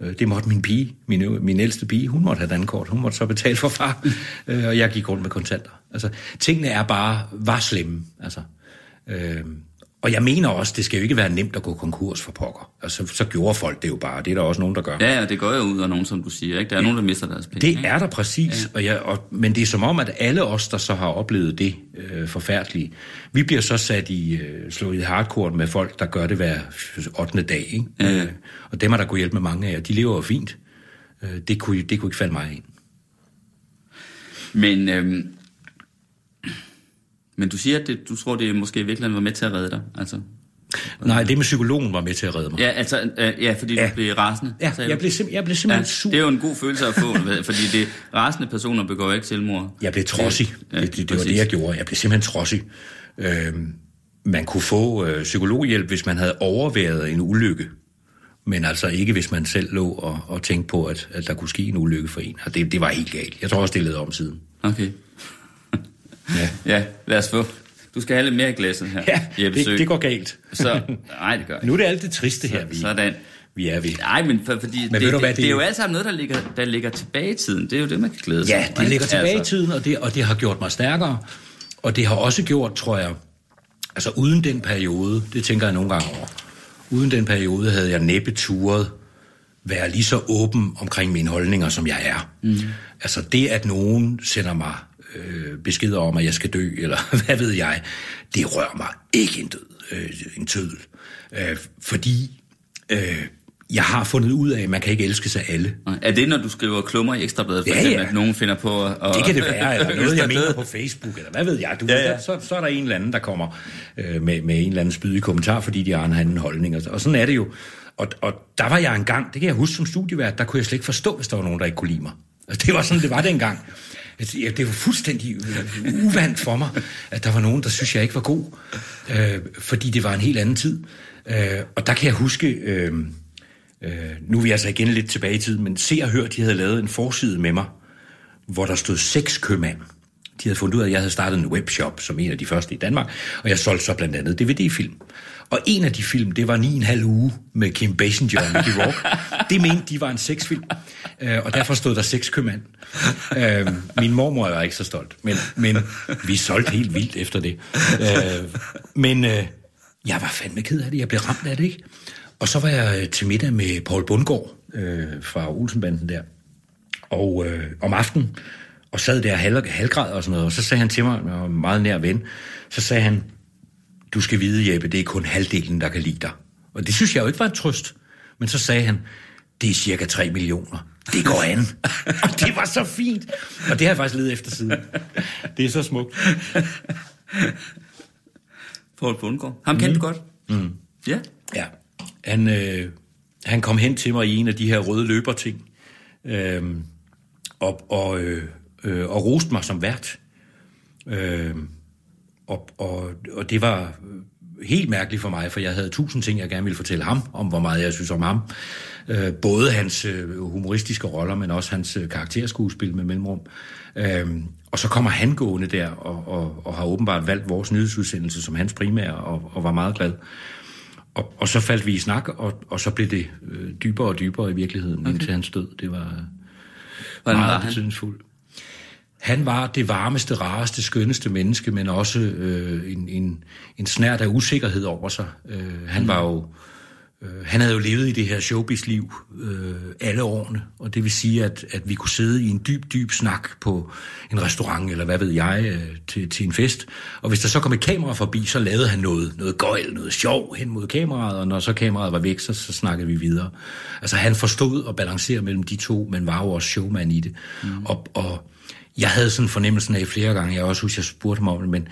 Øh, Det måtte min pige, min, min ældste pige, hun måtte have dankort. Hun måtte så betale for far, øh, og jeg gik rundt med kontanter. Altså, tingene er bare, var slemme. Altså, øh, og jeg mener også, det skal jo ikke være nemt at gå konkurs for pokker. Altså, så gjorde folk det jo bare. Det er der også nogen, der gør. Ja, ja, det går jo ud af nogen, som du siger, ikke? Der er nogen, der mister deres penge, Det ikke? er der præcis, ja. og jeg, og, men det er som om, at alle os, der så har oplevet det øh, forfærdelige, vi bliver så sat i, øh, slået i hardcore med folk, der gør det hver 8. dag. Ikke? Ja, ja. Øh, og dem er der kunne hjælpe med mange af jer. De lever jo fint. Øh, det, kunne, det kunne ikke falde mig ind. Men, øhm, men du siger, at det, du tror, det måske i virkeligheden var med til at redde dig, altså? Nej, det med psykologen var med til at redde mig. Ja, altså, øh, ja fordi Ja. du blev rasende. Ja, jeg blev, sim- jeg blev simpelthen ja, sur. Det er jo en god følelse at få, fordi det rasende personer begår ikke selvmord. Jeg blev trodsig. Ja, det, det, det var det, jeg gjorde. Jeg blev simpelthen trodsig. Øhm, man kunne få øh, psykologhjælp, hvis man havde overværet en ulykke. Men altså ikke, hvis man selv lå og, og tænkte på, at, at der kunne ske en ulykke for en. Og det, det var helt galt. Jeg tror også, det lavet om siden. Okay. Ja, Ja, lad os få. Du skal have lidt mere i glasset her, ja Jeppe det, det går galt. Så, nej, det gør ikke. Nu er det alt det triste her, vi, Sådan. vi er ved. Nej, men for, fordi ved det, du hvad, det, det er jo alt sammen noget, der ligger, der ligger tilbage i tiden. Det er jo det, man kan glæde sig Ja, det ligger tilbage i Altså, tiden, og det, og det har gjort mig stærkere. Og det har også gjort, tror jeg, altså uden den periode, det tænker jeg nogle gange over, uden den periode havde jeg næppe turet være lige så åben omkring mine holdninger, som jeg er. Mm. Altså det, at nogen sender mig øh, beskeder om, at jeg skal dø, eller hvad ved jeg, det rører mig ikke en død, øh, en tødel. Øh, fordi øh, jeg har fundet ud af, at man kan ikke elske sig alle. Er det, når du skriver klummer i Ekstrabladet, for Ja, eksempel, ja. at nogen finder på at... Det kan det være, eller noget, jeg mener på Facebook, eller hvad ved jeg. Du ja. ja. Så, så er der en eller anden, der kommer øh, med, med en eller anden spydig kommentar, fordi de har en anden holdning. Og, og sådan er det jo. Og, og der var jeg engang, det kan jeg huske som studievært, der kunne jeg slet ikke forstå, hvis der var nogen, der ikke kunne lide mig. Altså, det var sådan, det var dengang. Altså, ja, Det var fuldstændig øh, uvandt for mig, at der var nogen, der synes, jeg ikke var god, øh, fordi det var en helt anden tid. Øh, og der kan jeg huske, øh, øh, nu er vi altså igen lidt tilbage i tiden, men Se og Hør, de havde lavet en forside med mig, hvor der stod seks købmand. De havde fundet ud af, at jeg havde startet en webshop som en af de første i Danmark, og jeg solgte så blandt andet DVD-film. Og en af de film, det var 9,5 uge med Kim Basinger og Mickey Rourke. Det mente de var en sexfilm, øh, og derfor stod der seks købmand. Øh, min mormor var ikke så stolt, men, men vi solgte helt vildt efter det. Øh, men jeg var fandme ked af det, jeg blev ramt af det, ikke? Og så var jeg til middag med Paul Bundgaard øh, fra Olsenbanden der, og øh, om aftenen, og sad der halv, halvgrad og sådan noget, og så sagde han til mig, jeg var en meget nær ven, så sagde han, du skal vide, Jeppe, det er kun halvdelen, der kan lide dig. Og det synes jeg jo ikke var en trøst. Men så sagde han, det er cirka 3 millioner. Det går an. og det var så fint. Og det har jeg faktisk ledet efter siden. Det er så smukt. Poul Bundgaard. Ham kendte du godt? Mm. Ja. Ja. Han, øh, han kom hen til mig i en af de her røde løberting, øh, og, og, øh, øh, og roste mig som vært. Øh, og, og, og det var helt mærkeligt for mig, for jeg havde tusind ting, jeg gerne ville fortælle ham, om hvor meget jeg synes om ham. Øh, både hans øh, humoristiske roller, men også hans øh, karakterskuespil med mellemrum. Øh, og så kommer han gående der, og, og, og har åbenbart valgt vores nyhedsudsendelse som hans primære, og, og var meget glad. Og, og så faldt vi i snak, og, og så blev det øh, dybere og dybere i virkeligheden, okay. indtil hans død. Det var Hvordan var meget han? betydningsfuldt. Han var det varmeste, rareste, skønneste menneske, men også øh, en, en, en snært af usikkerhed over sig. Øh, han var jo, øh, han havde jo levet i det her showbiz-liv øh, alle årene, og det vil sige, at, at vi kunne sidde i en dyb, dyb snak på en restaurant, eller hvad ved jeg, øh, til, til en fest. Og hvis der så kom et kamera forbi, så lavede han noget, noget gøjl, noget sjov hen mod kameraet, og når så kameraet var væk, så, så snakkede vi videre. Altså han forstod at balancere mellem de to, men var jo også showman i det. Mm. Og, og jeg havde sådan fornemmelsen af flere gange, jeg også husker, jeg spurgte ham om det, men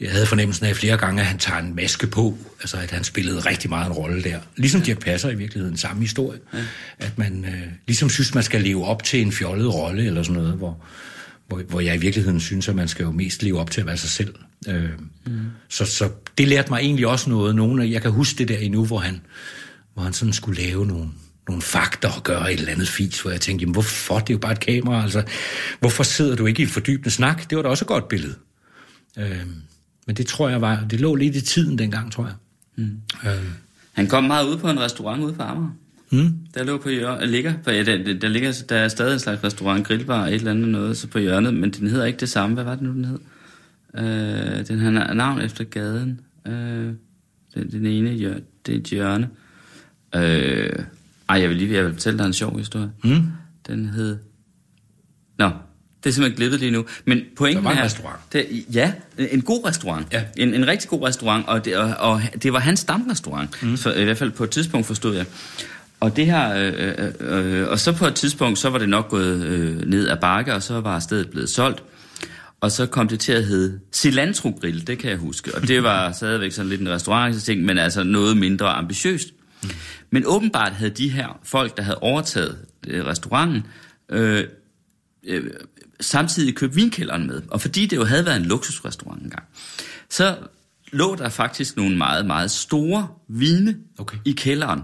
jeg havde fornemmelsen af flere gange, at han tager en maske på, altså at han spillede rigtig meget en rolle der. Ligesom Dirk Passer i virkeligheden, samme historie. Ja. At man øh, ligesom synes, man skal leve op til en fjollet rolle eller sådan noget, hvor, hvor, hvor jeg i virkeligheden synes, at man skal jo mest leve op til at være sig selv. Øh, mm. så, så det lærte mig egentlig også noget. Nogle, af- jeg kan huske det der endnu, hvor han, hvor han sådan skulle lave nogle, nogle fakter og gøre et eller andet fis, hvor jeg tænkte, jamen hvorfor? Det er jo bare et kamera, altså. Hvorfor sidder du ikke i en fordybende snak? Det var da også et godt billede. Øh, men det tror jeg var, det lå lidt i tiden dengang, tror jeg. Mm. Øh, Han kom meget ud på en restaurant ude på Amager. mm. Der lå på hjørnet, ligger, på, ja, der, der, ligger, der er stadig en slags restaurant, grillbar, et eller andet noget, så på hjørnet, men den hedder ikke det samme. Hvad var det nu, den hed? Øh, den har navn efter gaden. Øh, den, den ene, hjør, det er et hjørne. Øh, ej, jeg vil lige jeg vil fortælle dig en sjov historie. Mm. Den hed... Nå, det er simpelthen glippet lige nu. Men pointen Der var en er... restaurant. Det, ja, en god restaurant. Ja. En, en rigtig god restaurant, og det, og, og det var hans stamrestaurant. Mm. Så, I hvert fald på et tidspunkt forstod jeg. Og det her, øh, øh, øh, og så på et tidspunkt, så var det nok gået øh, ned ad bakke, og så var stedet blevet solgt. Og så kom det til at hedde Cilantro Grill, det kan jeg huske. Og det var stadigvæk sådan lidt en restaurant, men altså noget mindre ambitiøst. Mm. Men åbenbart havde de her folk, der havde overtaget øh, restauranten, øh, øh, samtidig købt vinkælderen med. Og fordi det jo havde været en luksusrestaurant engang, så lå der faktisk nogle meget, meget store vine Okay. i kælderen.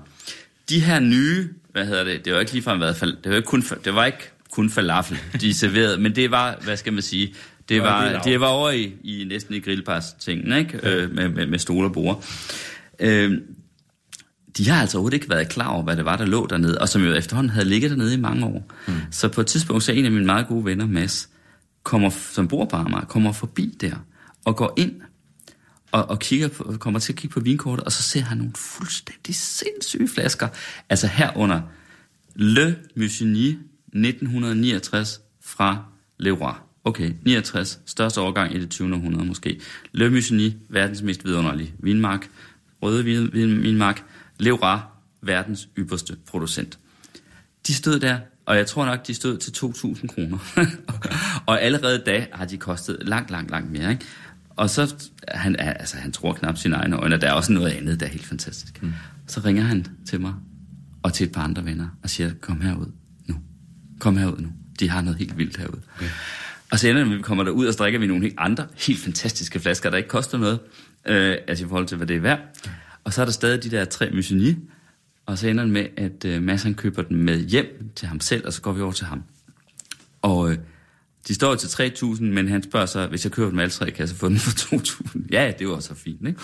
De her nye, hvad hedder det, det var ikke ligefrem været, fal- det var ikke kun, det var ikke kun falafel, de serverede, men det var, hvad skal man sige, det var, det var over i, i næsten i grillpars tingen, ikke? Ja. Øh, med, med, med stole og bord. Øh, de har altså overhovedet ikke været klar over, hvad det var, der lå dernede, og som jo efterhånden havde ligget dernede i mange år. Mm. Så på et tidspunkt, så en af mine meget gode venner, Mads, kommer, som bor på Amager, kommer forbi der, og går ind, og, og kigger på, kommer til at kigge på vinkortet, og så ser han nogle fuldstændig sindssyge flasker. Altså herunder Le Musigny 1969 fra Leroy. Okay, 69, største årgang i det 20. århundrede måske. Le Musigny, verdens mest vidunderlige vinmark. Røde vin, vin, vinmark. Leroy, verdens ypperste producent. De stod der, og jeg tror nok, de stod til 2.000 kroner. og allerede da har de kostet langt, langt, langt mere. Ikke? Og så, han, altså, han tror knap sine egne øjne, og der er også noget andet, der er helt fantastisk. Mm. Så ringer han til mig, og til et par andre venner, og siger, kom herud nu. Kom herud nu. De har noget helt vildt herude. Okay. Og så ender vi kommer derud, og så drikker vi nogle helt andre, helt fantastiske flasker, der ikke koster noget, øh, altså i forhold til, hvad det er værd. Og så er der stadig de der tre Musigny, og så ender det med, at øh, Mads han køber den med hjem til ham selv, og så går vi over til ham. Og øh, de står jo til 3.000, men han spørger så, hvis jeg køber dem alle tre, kan jeg så få den for 2.000? Ja, det var så fint, ikke?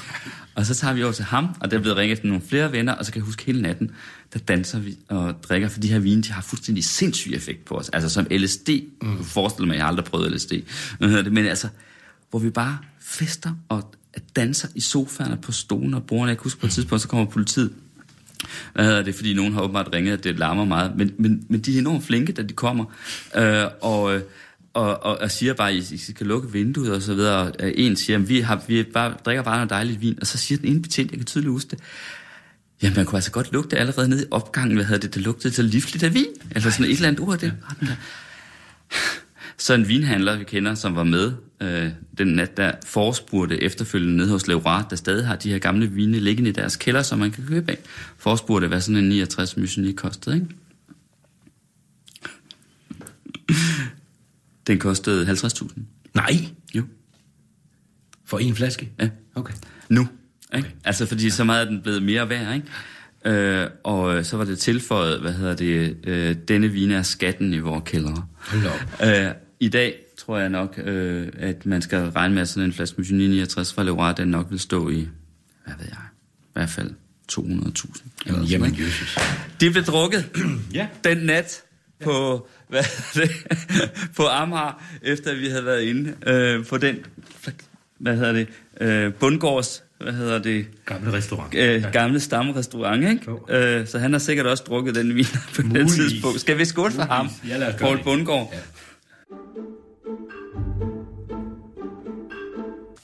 Og så tager vi over til ham, og der er blevet ringet efter nogle flere venner, og så kan jeg huske hele natten, der danser vi og drikker, for de her vine, de har fuldstændig sindssyg effekt på os. Altså som LSD. Mm. Du forestiller mig, jeg har aldrig prøvet LSD. Men altså, hvor vi bare fester og danser i sofaerne på stolen og bordene. Jeg kan huske på et tidspunkt, så kommer politiet hvad hedder det, fordi nogen har åbenbart ringet, at det larmer meget. Men, men, men de er enormt flinke, da de kommer, øh, og, og, og, og siger bare, at I skal lukke vinduet og så videre. Og øh, en siger, at vi, har, vi bare, drikker bare noget dejligt vin. Og så siger den ene betjent, jeg kan tydeligt huske det, Jamen, man kunne altså godt lugte allerede nede i opgangen, hvad hedder det, det lugtede så livligt af vin. Eller sådan et eller andet ord, det der. Så en vinhandler, vi kender, som var med øh, den nat, der forespurgte efterfølgende nede hos Leeurat, der stadig har de her gamle vine liggende i deres kælder, som man kan købe af. Forespurgte, hvad sådan en 69 Musigny kostede, ikke? Den kostede 50.000. Nej, Jo. for en flaske? Ja. Okay. Nu. Ikke? Okay. Altså, fordi ja. så meget er den blevet mere værd, ikke? Øh, og øh, så var det tilføjet, hvad hedder det, øh, denne vin er skatten i vores kældre. Hold op. Øh, I dag tror jeg nok, øh, at man skal regne med, at sådan en flaske Musigny 69 fra Leroy, den nok vil stå i, hvad ved jeg, i hvert fald 200.000. eller sådan, Jamen? Jesus. De blev drukket Ja. den nat på, hvad hedder det, på Amager, efter vi havde været inde øh, på den, hvad hedder det, øh, Bundgårds, hvad hedder det, Gamle restaurant. øh, gamle stamrestaurant, ikke? Jo. Øh, så han har sikkert også drukket den vin på det Muligvis. tidspunkt. Skal vi skåle for ham? Muligvis. Ja, gøre Poul det. Bundgaard. Ja.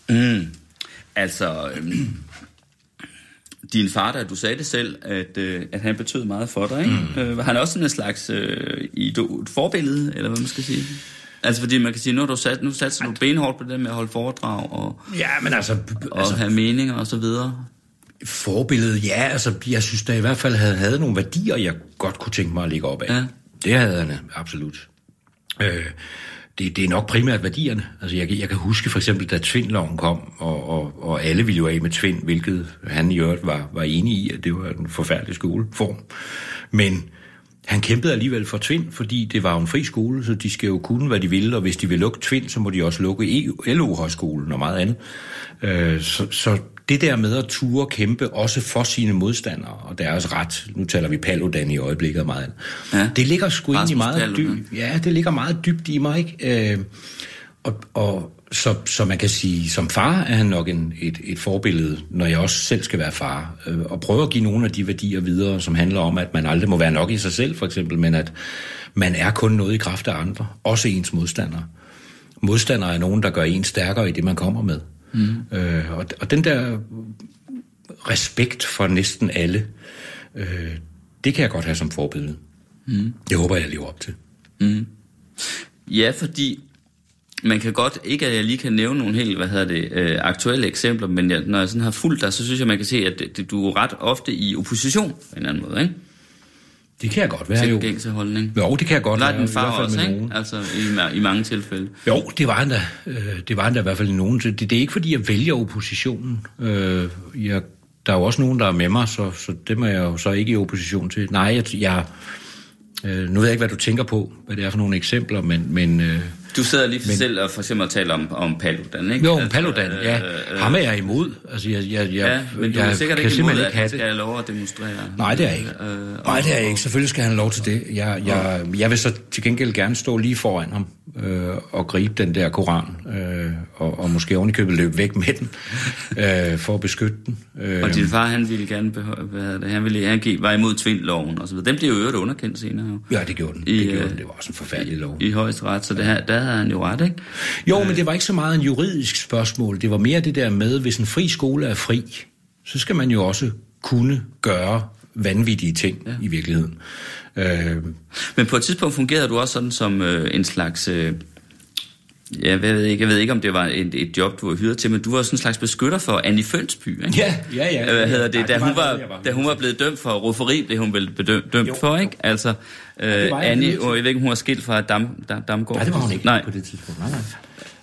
Mm. Altså, øhm, din far, der, du sagde det selv, at, øh, at han betød meget for dig, ikke? Mm. Øh, var han også sådan en slags øh, idol, forbillede, eller hvad man skal sige? Altså, fordi man kan sige, nu, har du sat, nu satser du benhårdt på det med at holde foredrag og, Ja, men altså, og altså have meninger og så videre. forbillede, ja, altså, jeg synes da i hvert fald, havde, havde nogle værdier, jeg godt kunne tænke mig at ligge op af. Ja. Det havde han absolut. Øh, det, det er nok primært værdierne. Altså, jeg, jeg kan huske for eksempel, da Tvindloven kom, og, og, og alle ville jo af med Tvind, hvilket han i øvrigt var, var enig i, at det var en forfærdelig skoleform. Men han kæmpede alligevel for Tvind, fordi det var jo en fri skole, så de skal jo kunne, hvad de ville, og hvis de vil lukke Tvind, så må de også lukke e- LO-højskolen og meget andet. Øh, så, så det der med at ture kæmpe også for sine modstandere og deres ret, nu taler vi Paludan i øjeblikket og meget Ja. det ligger sgu egentlig Rasmus meget Paludan. dybt. Ja, det ligger meget dybt i mig, ikke? Øh, og, og så, så man kan sige, som far er han nok en, et, et forbillede, når jeg også selv skal være far, øh, og prøve at give nogle af de værdier videre, som handler om, at man aldrig må være nok i sig selv, for eksempel, men at man er kun noget i kraft af andre, også ens modstandere. Modstandere er nogen, der gør en stærkere i det, man kommer med. Mm. Øh, og, og den der respekt for næsten alle, øh, det kan jeg godt have som forbillede. Mm. Det håber jeg lever op til. Ja, fordi man kan godt, ikke at jeg lige kan nævne nogle helt, hvad hedder det, øh, aktuelle eksempler, men jeg, når jeg sådan har fulgt dig, så synes jeg, man kan se, at det, det, du er ret ofte i opposition på en eller anden måde, ikke? Det kan jeg godt være, Til jo. den gængse holdning. Jo, det kan jeg godt Nej, være. din i far fald også, ikke? nogen. Altså, i, i mange tilfælde. Jo, det var han da. Øh, Det var han da i hvert fald i nogen. Det, det er ikke, fordi jeg vælger oppositionen. Øh, Jeg, der er jo også nogen, der er med mig, så, så det må jeg jo så ikke i opposition til. Nej, jeg, jeg øh, nu ved jeg ikke, hvad du tænker på, hvad det er for nogle eksempler, men... men øh, Du sidder lige for men, selv og for eksempel taler om, om Paludan, ikke? jo, Altså, Paludan, ja. øh, Ham er jeg imod. Altså, jeg, jeg, jeg, Ja, men du jeg er sikkert ikke imod, simpelthen at ikke han skal have lov at demonstrere. Nej, det er jeg ikke. Øh, Nej, det er jeg og- ikke. Selvfølgelig skal han have lov til det. Jeg, jeg, jeg vil så til gengæld gerne stå lige foran ham øh, og gribe den der koran, øh, og, og måske ovenikøbet løbe væk med den, øh, for at beskytte den. Øh, Og din far, han ville gerne beholde, hvad det, han ville han var imod tvindloven og så videre. Den blev jo øvrigt underkendt senere jo. Ja, det gjorde den. I, det, gjorde øh, den. det var også en forfærdelig lov. I højesteret, så det her, der havde han jo ret, ikke? Jo, men det var ikke så meget en juridisk spørgsmål. Det var mere det der med, hvis en fri skole er fri, så skal man jo også kunne gøre vanvittige ting ja. i virkeligheden. Øh, Men på et tidspunkt fungerede du også sådan som øh, en slags... Øh, jeg, ved ikke, jeg ved ikke, om det var et, et job, du var hyret til, men du var sådan en slags beskytter for Annie Fønsby, ikke? Ja, ja, ja. Hvad hedder det? det Da hun var, var da hun var blevet dømt for rufferi, blev hun vel bedømt, dømt Jo, for, ikke? Altså, øh, Annie, og jeg ved ikke, hun var skilt fra Dam, Dam, Damgaard. Nej, det var hun ikke Nej. på det tidspunkt. Nej, nej.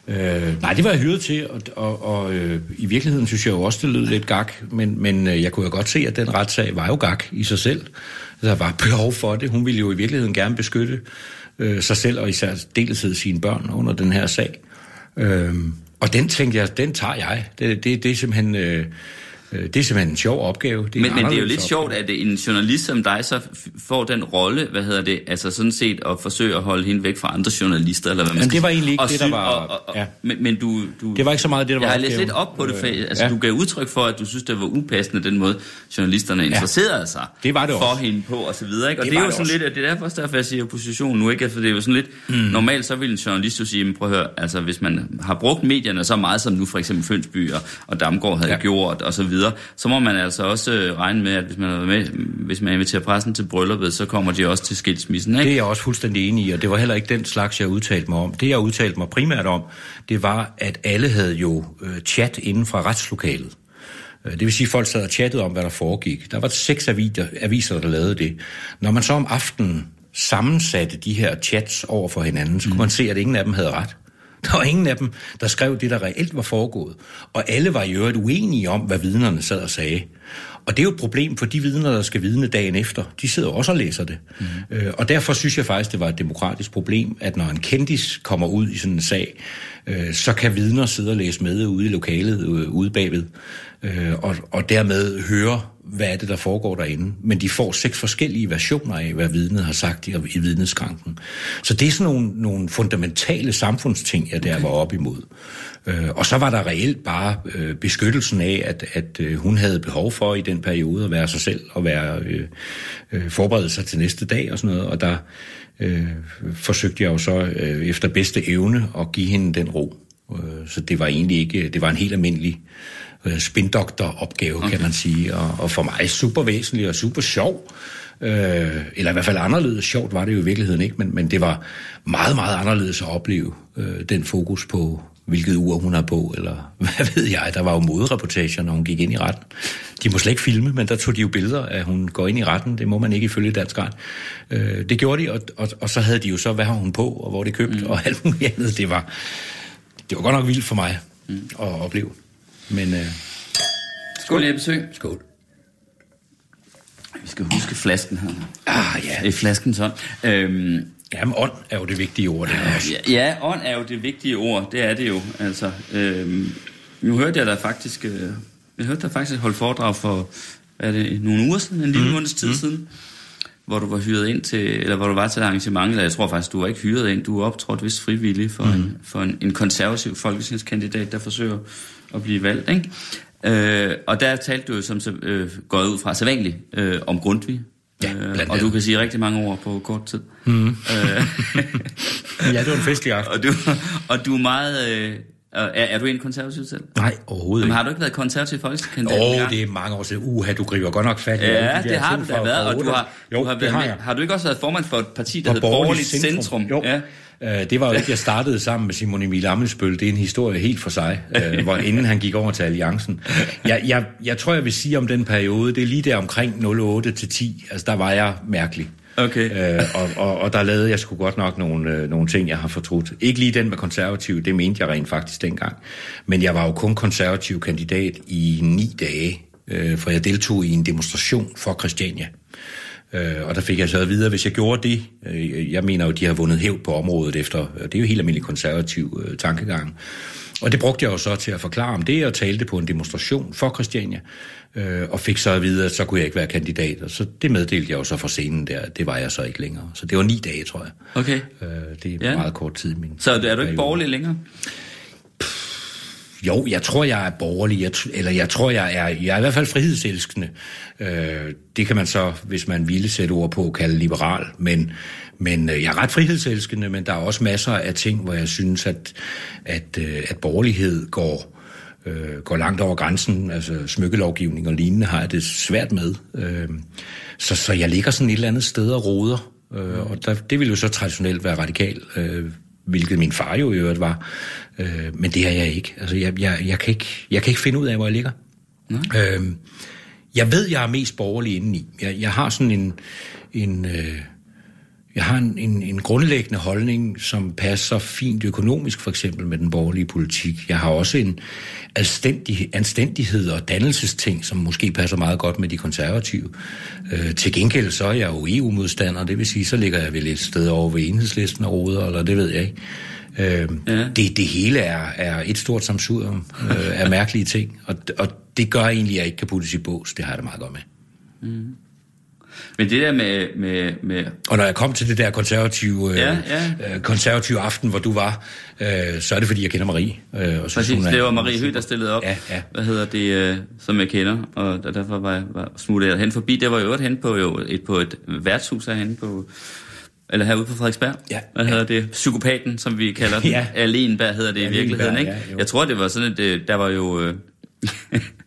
Øh, nej, det var jeg hyret til, og, og, og øh, i virkeligheden synes jeg jo også, det lød lidt gak, men, men øh, jeg kunne jo godt se, at den retssag var jo gak i sig selv. Der var behov for det. Hun ville jo i virkeligheden gerne beskytte øh, sig selv, og især deltid sine børn under den her sag. Øh, og den tænkte jeg, den tager jeg. Det, det, det er simpelthen... Øh, det er simpelthen en sjov opgave. Det er en Men, men det er jo lidt sjovt, opgave. at en journalist som dig så får den rolle, hvad hedder det, altså sådan set at forsøge at holde hende væk fra andre journalister, eller hvad man Men skal det var egentlig ikke Og det, der var- Og, og, og, ja. men, men du, du... Det var ikke så meget det, der var Jeg har læst lidt op på det, for, Øh, altså ja. du gav udtryk for, at du synes, det var upassende, den måde journalisterne interesserede sig Det var det for hende på, og så videre, ikke? Og Det det, er var jo det sådan også. lidt, at det er derfor, derfor, jeg siger opposition nu, ikke? For det er jo sådan lidt, mm. normalt så vil en journalist jo sige, men prøv at høre, altså hvis man har brugt medierne så meget, som nu for eksempel Fønsby og, og Damgaard havde Ja. ja. gjort, og så videre, så må man altså også øh, regne med, at hvis man, med, hvis man inviterer pressen til brylluppet, så kommer de også til skilsmissen, ikke? Det er jeg også fuldstændig enig i, og det var heller ikke den slags, jeg udtalte mig om. Det, jeg udtalte mig primært om, det var, at alle havde jo øh, chat inden fra retslokalet. Øh, Det vil sige, at folk sad og chattede om, hvad der foregik. Der var seks aviser, aviser, der lavede det. Når man så om aftenen sammensatte de her chats over for hinanden, så kunne man se, at ingen af dem havde ret. Der var ingen af dem, der skrev det, der reelt var foregået. Og alle var i øvrigt uenige om, hvad vidnerne sad og sagde. Og det er jo et problem for de vidner, der skal vidne dagen efter. De sidder også og læser det. Mm. Øh, og derfor synes jeg faktisk, det var et demokratisk problem, at når en kendis kommer ud i sådan en sag, øh, så kan vidner sidde og læse med ude i lokalet, øh, ude bagved, øh, og, og dermed høre, hvad er det, der foregår derinde. Men de får seks forskellige versioner af, hvad vidnet har sagt i, i vidneskranken. Så det er sådan nogle, nogle fundamentale samfundsting, jeg der var op imod. Øh, og så var der reelt bare øh, beskyttelsen af, at, at øh, hun havde behov for i den periode at være sig selv og være øh, øh, forberede sig til næste dag og sådan noget. Og der øh, forsøgte jeg jo så øh, efter bedste evne at give hende den ro. Øh, så det var egentlig ikke, det var en helt almindelig øh, spindoktor-opgave, okay. kan man sige. Og, og for mig super væsentlig og super sjov. Øh, eller i hvert fald anderledes sjovt var det jo i virkeligheden ikke, men, men det var meget, meget anderledes at opleve øh, den fokus på, hvilket ur hun har på, eller hvad ved jeg. Der var jo modereportager, når hun gik ind i retten. De må slet ikke filme, men der tog de jo billeder, at hun går ind i retten. Det må man ikke ifølge dansk ret. Øh, det gjorde de, og, og, og så havde de jo så, hvad har hun på, og hvor det købt, mm. og alt muligt andet. Det var, det var godt nok vildt for mig mm. at opleve. Men øh, Skål, Jeppe Sø. skål. Vi skal huske flasken her. Ah ja, Det er flasken sådan. Øhm, Jamen, ånd er jo det vigtige ord, det er også. ja, ja, ånd er jo det vigtige ord. Det er det jo. Altså, øhm, nu hørte jeg der faktisk... Øh, jeg hørte der faktisk holdt foredrag for hvad er det, nogle uger siden, en lille mm. måneds tid mm. siden, hvor du var hyret ind til, eller hvor du var til et arrangement, eller jeg tror faktisk, du var ikke hyret ind, du var optrådt vist frivillig for, mm. en, for en, en konservativ folketingskandidat, der forsøger at blive valgt, ikke? Øh, og der talte du jo som så, øh, gået ud fra sædvanligt øh, om Grundtvig. Ja, Øh, og du kan sige rigtig mange ord på kort tid. Mm. Øh, Ja, det var en festlig aften. og, du, og du er meget... Øh, er, er du en konservativ selv? Nej, overhovedet ikke. har du ikke været konservativ folketingskandidat? Åh, oh, det er mange år siden. Uha, du griber godt nok fat i Ja, de det har du da været, og du har, jo, du har, det været har jeg. har du ikke også været formand for et parti, der For hedder Borgerligt Centrum? Jo. Ja. Øh, det var jo ikke, jeg startede sammen med Simon Emil Amelsbøl. Det er en historie helt for sig, øh, hvor inden han gik over til Alliancen. Jeg, jeg, jeg tror, jeg vil sige om den periode, det er lige der omkring 08 til 10. Altså, der var jeg mærkelig. Okay. Øh, og, og, og der lavede jeg sgu godt nok nogle, øh, nogle ting, jeg har fortrudt. Ikke lige den med konservativ, det mente jeg rent faktisk dengang. Men jeg var jo kun konservativ kandidat i ni dage, øh, for jeg deltog i en demonstration for Christiania. Øh, og der fik jeg så at vide, at hvis jeg gjorde det, øh, jeg mener jo, de har vundet hævd på området efter, det er jo helt almindelig konservativ øh, tankegang. Og det brugte jeg jo så til at forklare om det, og talte på en demonstration for Christiania, øh, og fik så at vide, at så kunne jeg ikke være kandidat. Og så det meddelte jeg jo så for scenen der, det var jeg så ikke længere. Så det var ni dage, tror jeg. Okay. Øh, det er Ja. meget kort tid. Min Så er du ikke borgerlig længere? Jo, jeg tror, jeg er borgerlig, jeg, eller jeg tror, jeg er, jeg er i hvert fald frihedselskende. Øh, det kan man så, hvis man ville sætte ord på, kalde liberal, men, men øh, jeg er ret frihedselskende, men der er også masser af ting, hvor jeg synes, at, at, øh, at borgerlighed går, øh, går langt over grænsen, altså smykkelovgivning og lignende har jeg det svært med. Øh, så, så jeg ligger sådan et eller andet sted og roder, øh, og der, det ville jo så traditionelt være radikal, øh, hvilket min far jo i øvrigt var. Øh, men det er jeg ikke. Altså, jeg, jeg, jeg, kan ikke. jeg kan ikke finde ud af, hvor jeg ligger. Øh, jeg ved, jeg er mest borgerlig indeni. Jeg, jeg har sådan en... en øh, jeg har en, en, en grundlæggende holdning, som passer fint økonomisk, for eksempel med den borgerlige politik. Jeg har også en anstændig, anstændighed og dannelsesting, som måske passer meget godt med de konservative. Øh, til gengæld så er jeg jo EU-modstander, det vil sige, så ligger jeg vel et sted over ved enhedslisten og roder, eller det ved jeg ikke. Øh, Ja. det, det hele er, er et stort samsurium øh, af mærkelige ting, og, og det gør egentlig, at jeg ikke kan puttes i bås. Det har jeg det meget godt med. Men det der med... med, med Og når jeg kom til det der konservative, øh, Ja, ja. Øh, konservative aften, hvor du var, øh, så er det, fordi jeg kender Marie. Øh, og synes, præcis, hun er- det var Marie Høgh, der stillede op. Ja, ja. Hvad hedder det, øh, som jeg kender, og der, derfor var jeg var smuttet hen forbi. Det var jo øvrigt hen på, jo, et, på et værtshus herhen på... Eller herude på Frederiksberg. Ja, Hvad hedder det? Psykopaten, som vi kalder den. Ja. Alenberg hedder det i Alenberg, virkeligheden, ikke? ja, jo. jeg tror, det var sådan, at det, der var jo...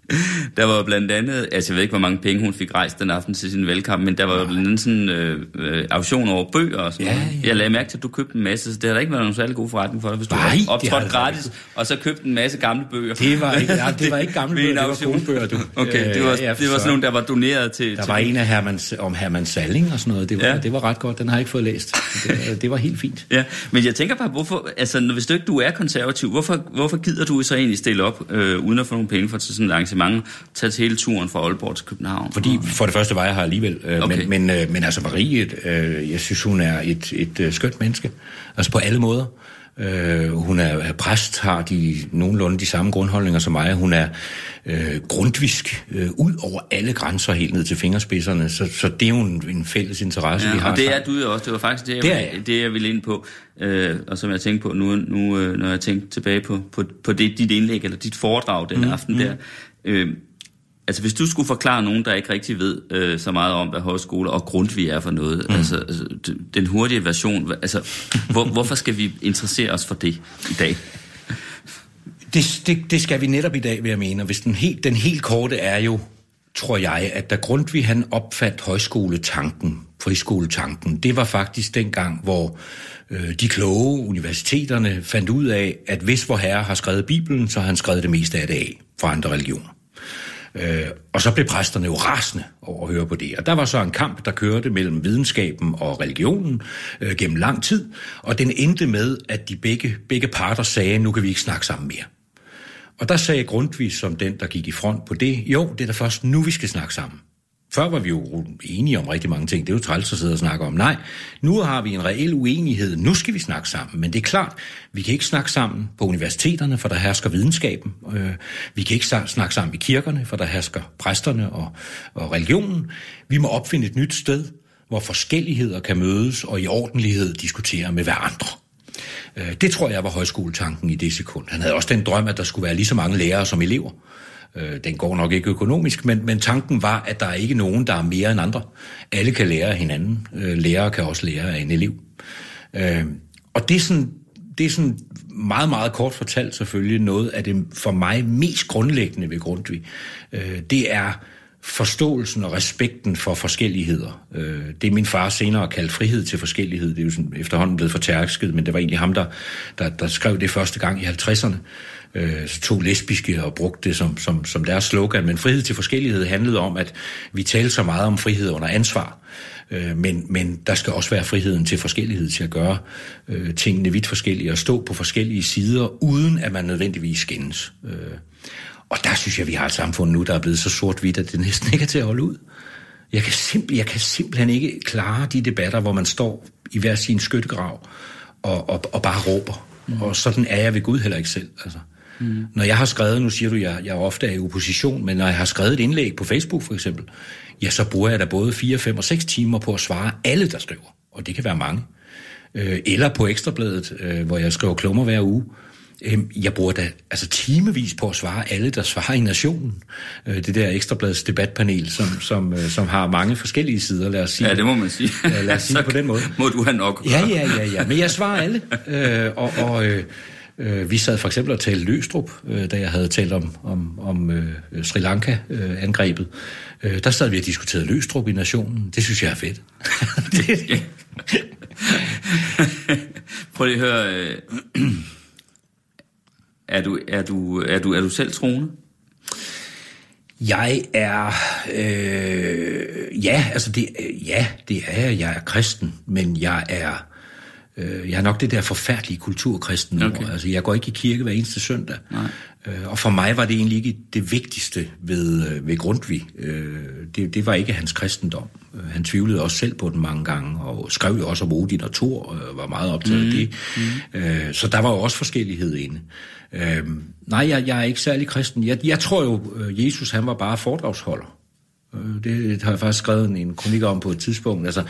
Der var blandt andet, altså jeg ved ikke, hvor mange penge hun fik rejst den aften til sin velkamp, men der var jo blandt andet sådan øh, øh, auktion over bøger og sådan Ja, noget. ja. Jeg lagde mærke til, at du købte en masse, så det har da ikke været nogen særlig god forretning for dig, hvis du Nej, har det har optrådt det da gratis, og så købte en masse gamle bøger. Det var ikke, ja, det var ikke gamle en bøger, det var gode bøger, du. Okay, det var, det var så- sådan nogle, der var doneret til... Der til var en af Herman, om Herman Salling og sådan noget. Det var, Ja. det var ret godt. Den har jeg ikke fået læst. Det, det var helt fint. Ja, men jeg tænker bare, hvorfor, altså hvis du ikke du er konservativ, hvorfor, hvorfor gider du så egentlig stille op, øh, uden at få nogle penge for til sådan et arrangement, tage til hele turen fra Aalborg til København? Fordi for det første var jeg her alligevel. Øh, Okay. men, men, øh, men altså Marie, øh, jeg synes, hun er et, et øh, skønt menneske. Altså på alle måder. Øh, hun er, er præst, har de nogenlunde de samme grundholdninger som mig. Hun er øh, grundvisk øh, ud over alle grænser helt ned til fingerspidserne. Så, så det er jo en, en fælles interesse, vi Ja, har og det er du jo også. Det var faktisk det, jeg, Det er jeg. det, jeg ville ind på. Øh, og som jeg tænkte på nu, nu øh, når jeg tænkte tilbage på, på, på det, dit indlæg, eller dit foredrag den mm, aften der. Øh, altså hvis du skulle forklare nogen, der ikke rigtig ved øh, så meget om, hvad højskole og Grundtvig er for noget, mm. altså, altså den hurtige version, altså hvor, hvorfor skal vi interessere os for det i dag? Det, det, det skal vi netop i dag, vil jeg mene. Og Hvis den, helt, den helt korte er jo, tror jeg, at da Grundtvig han opfandt højskoletanken, friskoletanken, det var faktisk den gang, hvor øh, de kloge universiteterne fandt ud af, at hvis vor herre har skrevet Bibelen, så har han skrevet det meste af det af fra andre religioner. Øh, og så blev præsterne jo rasende over at høre på det. Og der var så en kamp, der kørte mellem videnskaben og religionen øh, gennem lang tid, og den endte med, at de begge, begge parter sagde, nu kan vi ikke snakke sammen mere. Og der sagde Grundtvig som den, der gik i front på det, jo, det er da først nu, vi skal snakke sammen. Før var vi jo enige om rigtig mange ting. Det er jo træls at sidde og snakke om. Nej, nu har vi en reel uenighed. Nu skal vi snakke sammen. Men det er klart, vi kan ikke snakke sammen på universiteterne, for der hersker videnskaben. Øh, vi kan ikke snakke sammen i kirkerne, for der hersker præsterne og, og religionen. Vi må opfinde et nyt sted, hvor forskelligheder kan mødes og i ordentlighed diskutere med hverandre. Øh, det tror jeg var højskoletanken i det sekund. Han havde også den drøm, at der skulle være lige så mange lærere som elever. Øh, Den går nok ikke økonomisk, men, men tanken var, at der er ikke nogen, der er mere end andre. Alle kan lære af hinanden. Øh, Lærere kan også lære af en elev. Øh, Og det er sådan, det er sådan meget, meget kort fortalt selvfølgelig noget af det for mig mest grundlæggende ved Grundtvig. Øh, Det er forståelsen og respekten for forskelligheder. Øh, Det er min far senere kaldt frihed til forskellighed. Det er jo sådan efterhånden blevet fortærsket, men det var egentlig ham, der, der, der skrev det første gang i 50'erne. Øh, Så lesbiske og brugte det som, som, som deres slogan. Men frihed til forskellighed handlede om, at vi talte så meget om frihed under ansvar. Øh, Men, men der skal også være friheden til forskellighed, til at gøre øh, tingene vidt forskellige og stå på forskellige sider, uden at man nødvendigvis skændes. Øh, og der synes jeg, vi har et samfund nu, der er blevet så sort-hvidt, at det næsten ikke er til at holde ud. Jeg kan, simpel, jeg kan simpelthen ikke klare de debatter, hvor man står i hver sin skyttegrav og, og, og bare råber. Mm. Og sådan er jeg ved Gud heller ikke selv. Altså. Mm. Når jeg har skrevet, nu siger du, at jeg, jeg ofte er i opposition, men når jeg har skrevet et indlæg på Facebook for eksempel, ja, så bruger jeg da både 4, 5 og 6 timer på at svare alle, der skriver. Og det kan være mange. Øh, eller på Ekstrabladet, øh, hvor jeg skriver klummer hver uge. Øh, jeg bruger da altså timevis på at svare alle, der svarer i Nationen. Øh, det der Ekstrabladets debatpanel, som, som, øh, som har mange forskellige sider, lad os sige. Ja, det må man sige. Ja, lad os sige på den måde. Må du have nok Ja, ja, ja, ja. Men jeg svarer alle. Øh, og og øh, øh, vi sad for eksempel og talte Løstrup, øh, da jeg havde talt om, om, om øh, Sri Lanka-angrebet. Øh, der sad vi og diskuterede Løstrup i Nationen. Det synes jeg er fedt. det, Prøv lige at høre. øh, er, du, er, du, er, du, er du selv troende? Jeg er, øh, ja, altså det, øh, ja, det er jeg. Jeg er kristen, men jeg er, øh, jeg er nok det der forfærdelige kulturkristen. Okay. Okay. Altså jeg går ikke i kirke hver eneste søndag. Nej. Øh, og for mig var det egentlig ikke det vigtigste ved, øh, ved Grundtvig. Øh, det, det var ikke hans kristendom. Øh, han tvivlede også selv på den mange gange, og skrev jo også om Odin og Thor, og var meget optaget mm. af det. Mm. Øh, så der var jo også forskellighed inde. Øh, nej, jeg, jeg er ikke særlig kristen. Jeg, jeg tror jo, øh, Jesus han var bare foredragsholder. Øh, det har jeg faktisk skrevet en, kronik om på et tidspunkt. Altså,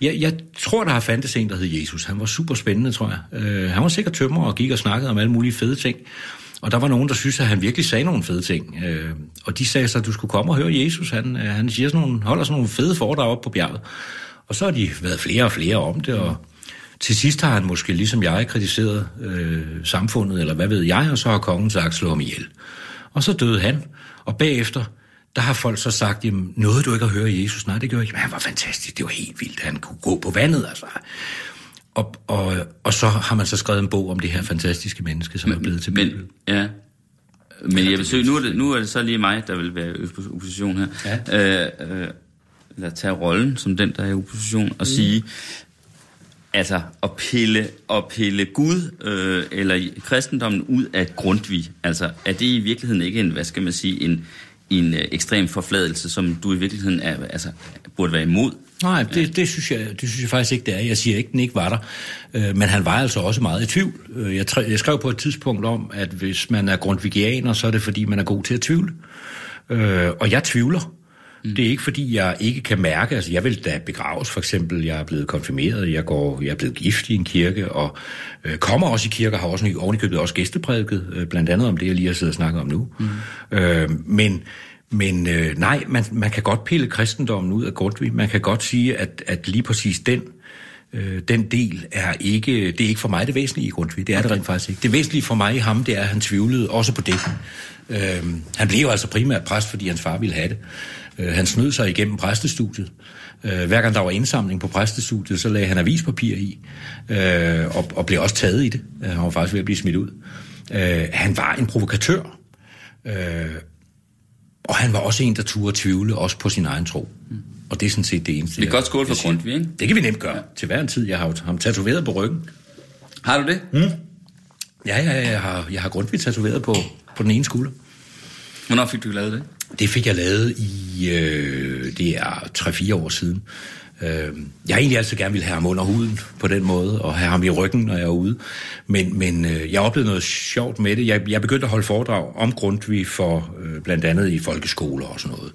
jeg, jeg tror, der har fandtes en, der hed Jesus. Han var super spændende, tror jeg. Øh, han var sikkert tømmer og gik og snakkede om alle mulige fede ting. Og der var nogen, der synes, at han virkelig sagde nogle fede ting. Øh, og de sagde så, at du skulle komme og høre Jesus. Han, øh, han siger sådan nogle, holder sådan nogle fede foredrag op på bjerget. Og så har de været flere og flere om det, og til sidst har han måske, ligesom jeg, kritiseret øh, samfundet, eller hvad ved jeg, og så har kongen sagt, slå ham ihjel. Og så døde han, og bagefter, der har folk så sagt, jamen, noget du ikke har hørt af Jesus? Nej, det gjorde jeg ikke. Men han var fantastisk, det var helt vildt, han kunne gå på vandet, altså. Og, og, og så har man så skrevet en bog om det her fantastiske menneske, som men, er blevet til Men, ja. Men jeg vil søge, nu er, det, nu er det så lige mig, der vil være i opposition her. Ja. Øh, øh, eller tage rollen som den, der er i opposition, og mm. sige, altså at pille, at pille Gud øh, eller kristendommen ud af Grundtvig, altså er det i virkeligheden ikke en, hvad skal man sige, en, en øh, ekstrem forfladelse, som du i virkeligheden er, altså, burde være imod? Nej, det, det, synes jeg, det synes jeg faktisk ikke, det er. Jeg siger ikke, den ikke var der. Øh, men han var altså også meget i tvivl. Øh, jeg, jeg skrev på et tidspunkt om, at hvis man er grundvigianer, så er det fordi, man er god til at tvivle. Øh, og jeg tvivler. Mm. Det er ikke fordi, jeg ikke kan mærke, altså jeg vil da begraves for eksempel, jeg er blevet konfirmeret, jeg, går, jeg er blevet gift i en kirke, og øh, kommer også i kirke, har også ovenikøbet også gæsteprædiket, øh, blandt andet om det, jeg lige har siddet og snakket om nu. Mm. Øh, men men øh, nej, man, man kan godt pille kristendommen ud af Grundtvig. Man kan godt sige, at, at lige præcis den, øh, den del er ikke, det er ikke for mig det væsentlige i Grundtvig. Det er det rent faktisk ikke. Det væsentlige for mig i ham, det er, at han tvivlede også på det. Øh, han blev jo altså primært præst, fordi hans far ville have det. Øh, han snød sig igennem præstestudiet. Øh, hver gang der var indsamling på præstestudiet, så lagde han avispapir i, øh, og, og blev også taget i det. Øh, han var faktisk ved at blive smidt ud. Han var en provokatør. Og han var også en, der turde tvivle, også på sin egen tro. Og det er sådan set det eneste. Vi kan godt skåle for Grundtvig, ikke? Det kan vi nemt gøre. Ja. Til hver en tid. Jeg har ham tatoveret på ryggen. Har du det? Mm. Ja, ja, jeg har, jeg har Grundtvig tatoveret på, på den ene skulder. Hvornår fik du lavet det? Det fik jeg lavet i, øh, det er 3-4 år siden. Øh, jeg har egentlig altid gerne vil have ham under huden på den måde, og have ham i ryggen, når jeg er ude. Men, men øh, jeg oplevede noget sjovt med det. Jeg, jeg begyndte at holde foredrag om Grundtvig for øh, blandt andet i folkeskoler og sådan noget.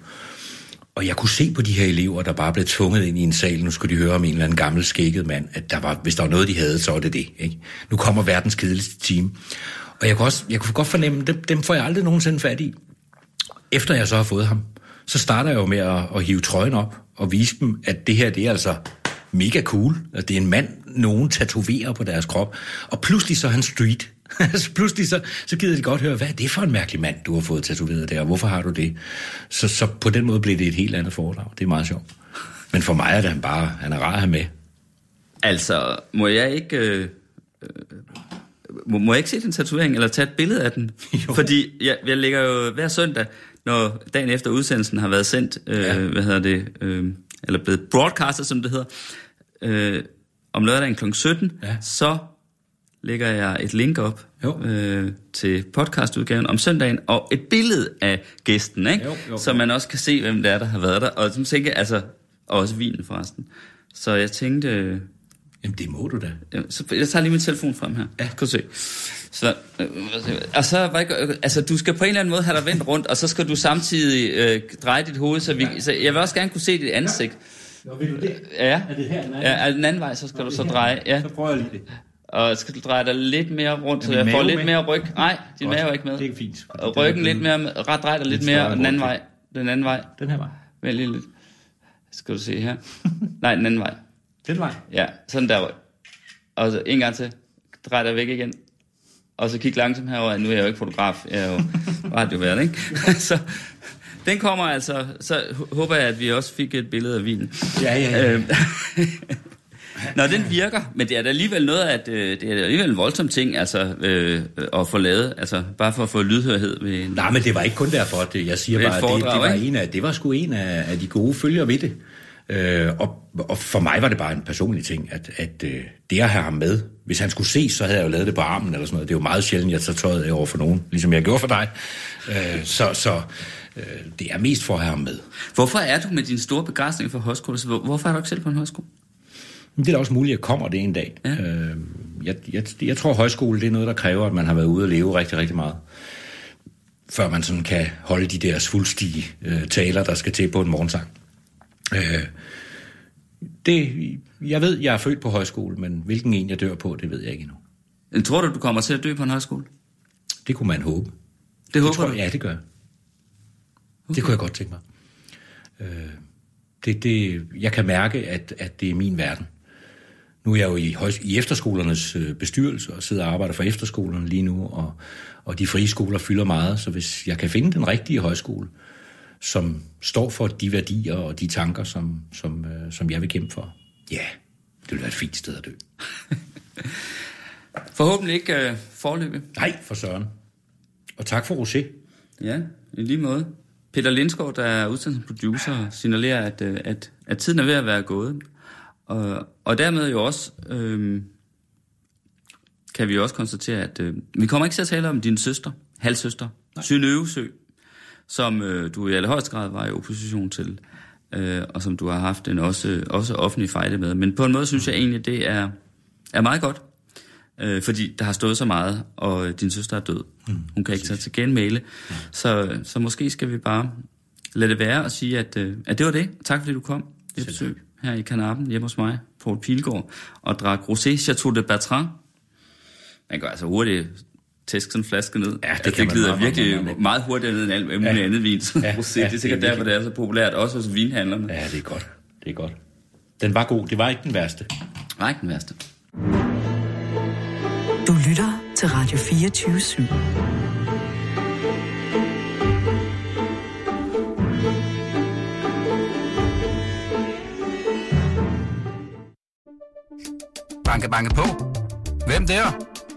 Og jeg kunne se på de her elever, der bare blev tvunget ind i en sal, nu skulle de høre om en eller anden gammel skægget mand, at der var, hvis der var noget, de havde, så var det det. Ikke? Nu kommer verdens kedeligste team. Og jeg kunne, også, jeg kunne godt fornemme, dem, dem får jeg aldrig nogensinde fat i. Efter jeg så har fået ham, så starter jeg jo med at, at hive trøjen op og vise dem, at det her det er altså mega cool. At det er en mand, nogen tatoverer på deres krop. Og pludselig så er han street. så pludselig så, så gider de godt høre, hvad er det for en mærkelig mand, du har fået tatoveret der, og hvorfor har du det? Så, så på den måde blev det et helt andet foredrag. Det er meget sjovt. Men for mig er det han bare, han er rar at have med. Altså, må jeg ikke... Øh, øh, må, må jeg ikke se den tatovering, eller tage et billede af den? Jo. Fordi jeg, jeg lægger jo hver søndag, når dagen efter udsendelsen har været sendt, øh, ja. hvad hedder det, øh, eller blevet broadcastet, som det hedder, øh, om lørdagen kl. 17, ja. så lægger jeg et link op øh, til podcastudgaven om søndagen, og et billede af gæsten, ikke? Jo, jo, så man også kan se, hvem det er, der har været der. Og som tænker, altså, og også vinen forresten. Så jeg tænkte... Jamen, det må du da. Så jeg tager lige min telefon frem her. Ja. Kan du se. Så, øh, og så, altså, du skal på en eller anden måde have dig vendt rundt, og så skal du samtidig øh, dreje dit hoved, så, vi, ja. så jeg vil også gerne kunne se dit ansigt. Ja. Nå, vil du det? Ja. Er det her den anden? Ja, er den anden vej, så skal Nå, du så dreje. Ja. Så prøver jeg lige det. Og skal du dreje dig lidt mere rundt, så jeg får lidt med? mere ryg. Nej, din Godt. mave er ikke med. Det er fint. Og ryggen lidt mere, ret drej dig lidt mere, den anden vej. Den anden vej. Den her vej. Lige lidt. Skal du se her. Nej, den anden vej. Den vej? Ja, sådan der. Og så en gang til. Drej dig væk igen. Og så kig langsomt herover. Nu er jeg jo ikke fotograf. Jeg er jo radiovært, ikke? så den kommer altså. Så håber jeg, at vi også fik et billede af vinen. Ja, ja, ja. Øhm, Nå, den virker, men det er da alligevel noget, at øh, det er alligevel en voldsom ting, altså øh, at få lavet, altså bare for at få lydhørhed ved en, Nej, men det var ikke kun derfor, det, jeg siger bare, at det, det, var en af, det var sgu en af, af de gode følger ved det. Øh, og, og for mig var det bare en personlig ting, at, at øh, det at have ham med, hvis han skulle se, så havde jeg jo lavet det på armen eller sådan noget. Det er jo meget sjældent, jeg tager tøjet af over for nogen, ligesom jeg gjorde for dig. Øh, så så øh, det er mest for at have ham med. Hvorfor er du med din store begejstring for højskole? Hvorfor er du ikke selv på en højskole? Det er da også muligt, at kommer det en dag. Ja. Øh, jeg, jeg, jeg tror, at højskole det er noget, der kræver, at man har været ude og leve rigtig, rigtig meget. Før man sådan kan holde de der svulstige øh, taler, der skal til på en morgensang. Øh, det, jeg ved, jeg er født på højskole, men hvilken en jeg dør på, det ved jeg ikke endnu. Men tror du, du kommer til at dø på en højskole? Det kunne man håbe. Det, det håber tror, du? Ja, det gør jeg. Okay. Det kunne jeg godt tænke mig. Øh, det, det, jeg kan mærke, at, at det er min verden. nu er jeg jo i, i efterskolernes øh, bestyrelse og sidder og arbejder for efterskolerne lige nu, og, og de frie skoler fylder meget, så hvis jeg kan finde den rigtige højskole, som står for de værdier og de tanker, som, som, øh, som jeg vil kæmpe for, ja, det vil være et fint sted at dø. Forhåbentlig ikke øh, forløbet. Nej, for søren. Og tak for Rosé. Ja, i lige måde. Peter Lindskov, der er udsendelsesproducer, signalerer, at, øh, at, at tiden er ved at være gået. Og, og dermed jo også, øh, kan vi også konstatere, at øh, vi kommer ikke til at tale om din søster, halvsøster, Synøvesø, som øh, du i allerhøjeste grad var i opposition til, øh, og som du har haft en også, også offentlig fejde med. Men på en måde synes jeg egentlig, det er, er meget godt, øh, fordi der har stået så meget, og din søster er død. Mm, Hun kan ikke tage til genmæle. Ja. Så, så måske skal vi bare lade det være og sige, at, øh, at det var det. Tak fordi du kom. Det besøg her i Kanappen hjemme hos mig, Paul Pilgaard, og drak Rosé Chateau de Bertrand. Man kan altså hurtigt tæske sådan en flaske ned. Ja, det, det kan glider man virkelig meget, meget, meget hurtigere ned end alt muligt Ja. andet vin. Ja, Ja, Rosé, ja, det er sikkert det er derfor, det er så populært, også hos vinhandlerne. Ja. Det er godt. Det er godt. Den var god. Det var ikke den værste. Nej, ikke den værste. Du lytter til Radio 24 /7. Banke, banke på. Hvem der?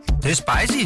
Det, det er spicy.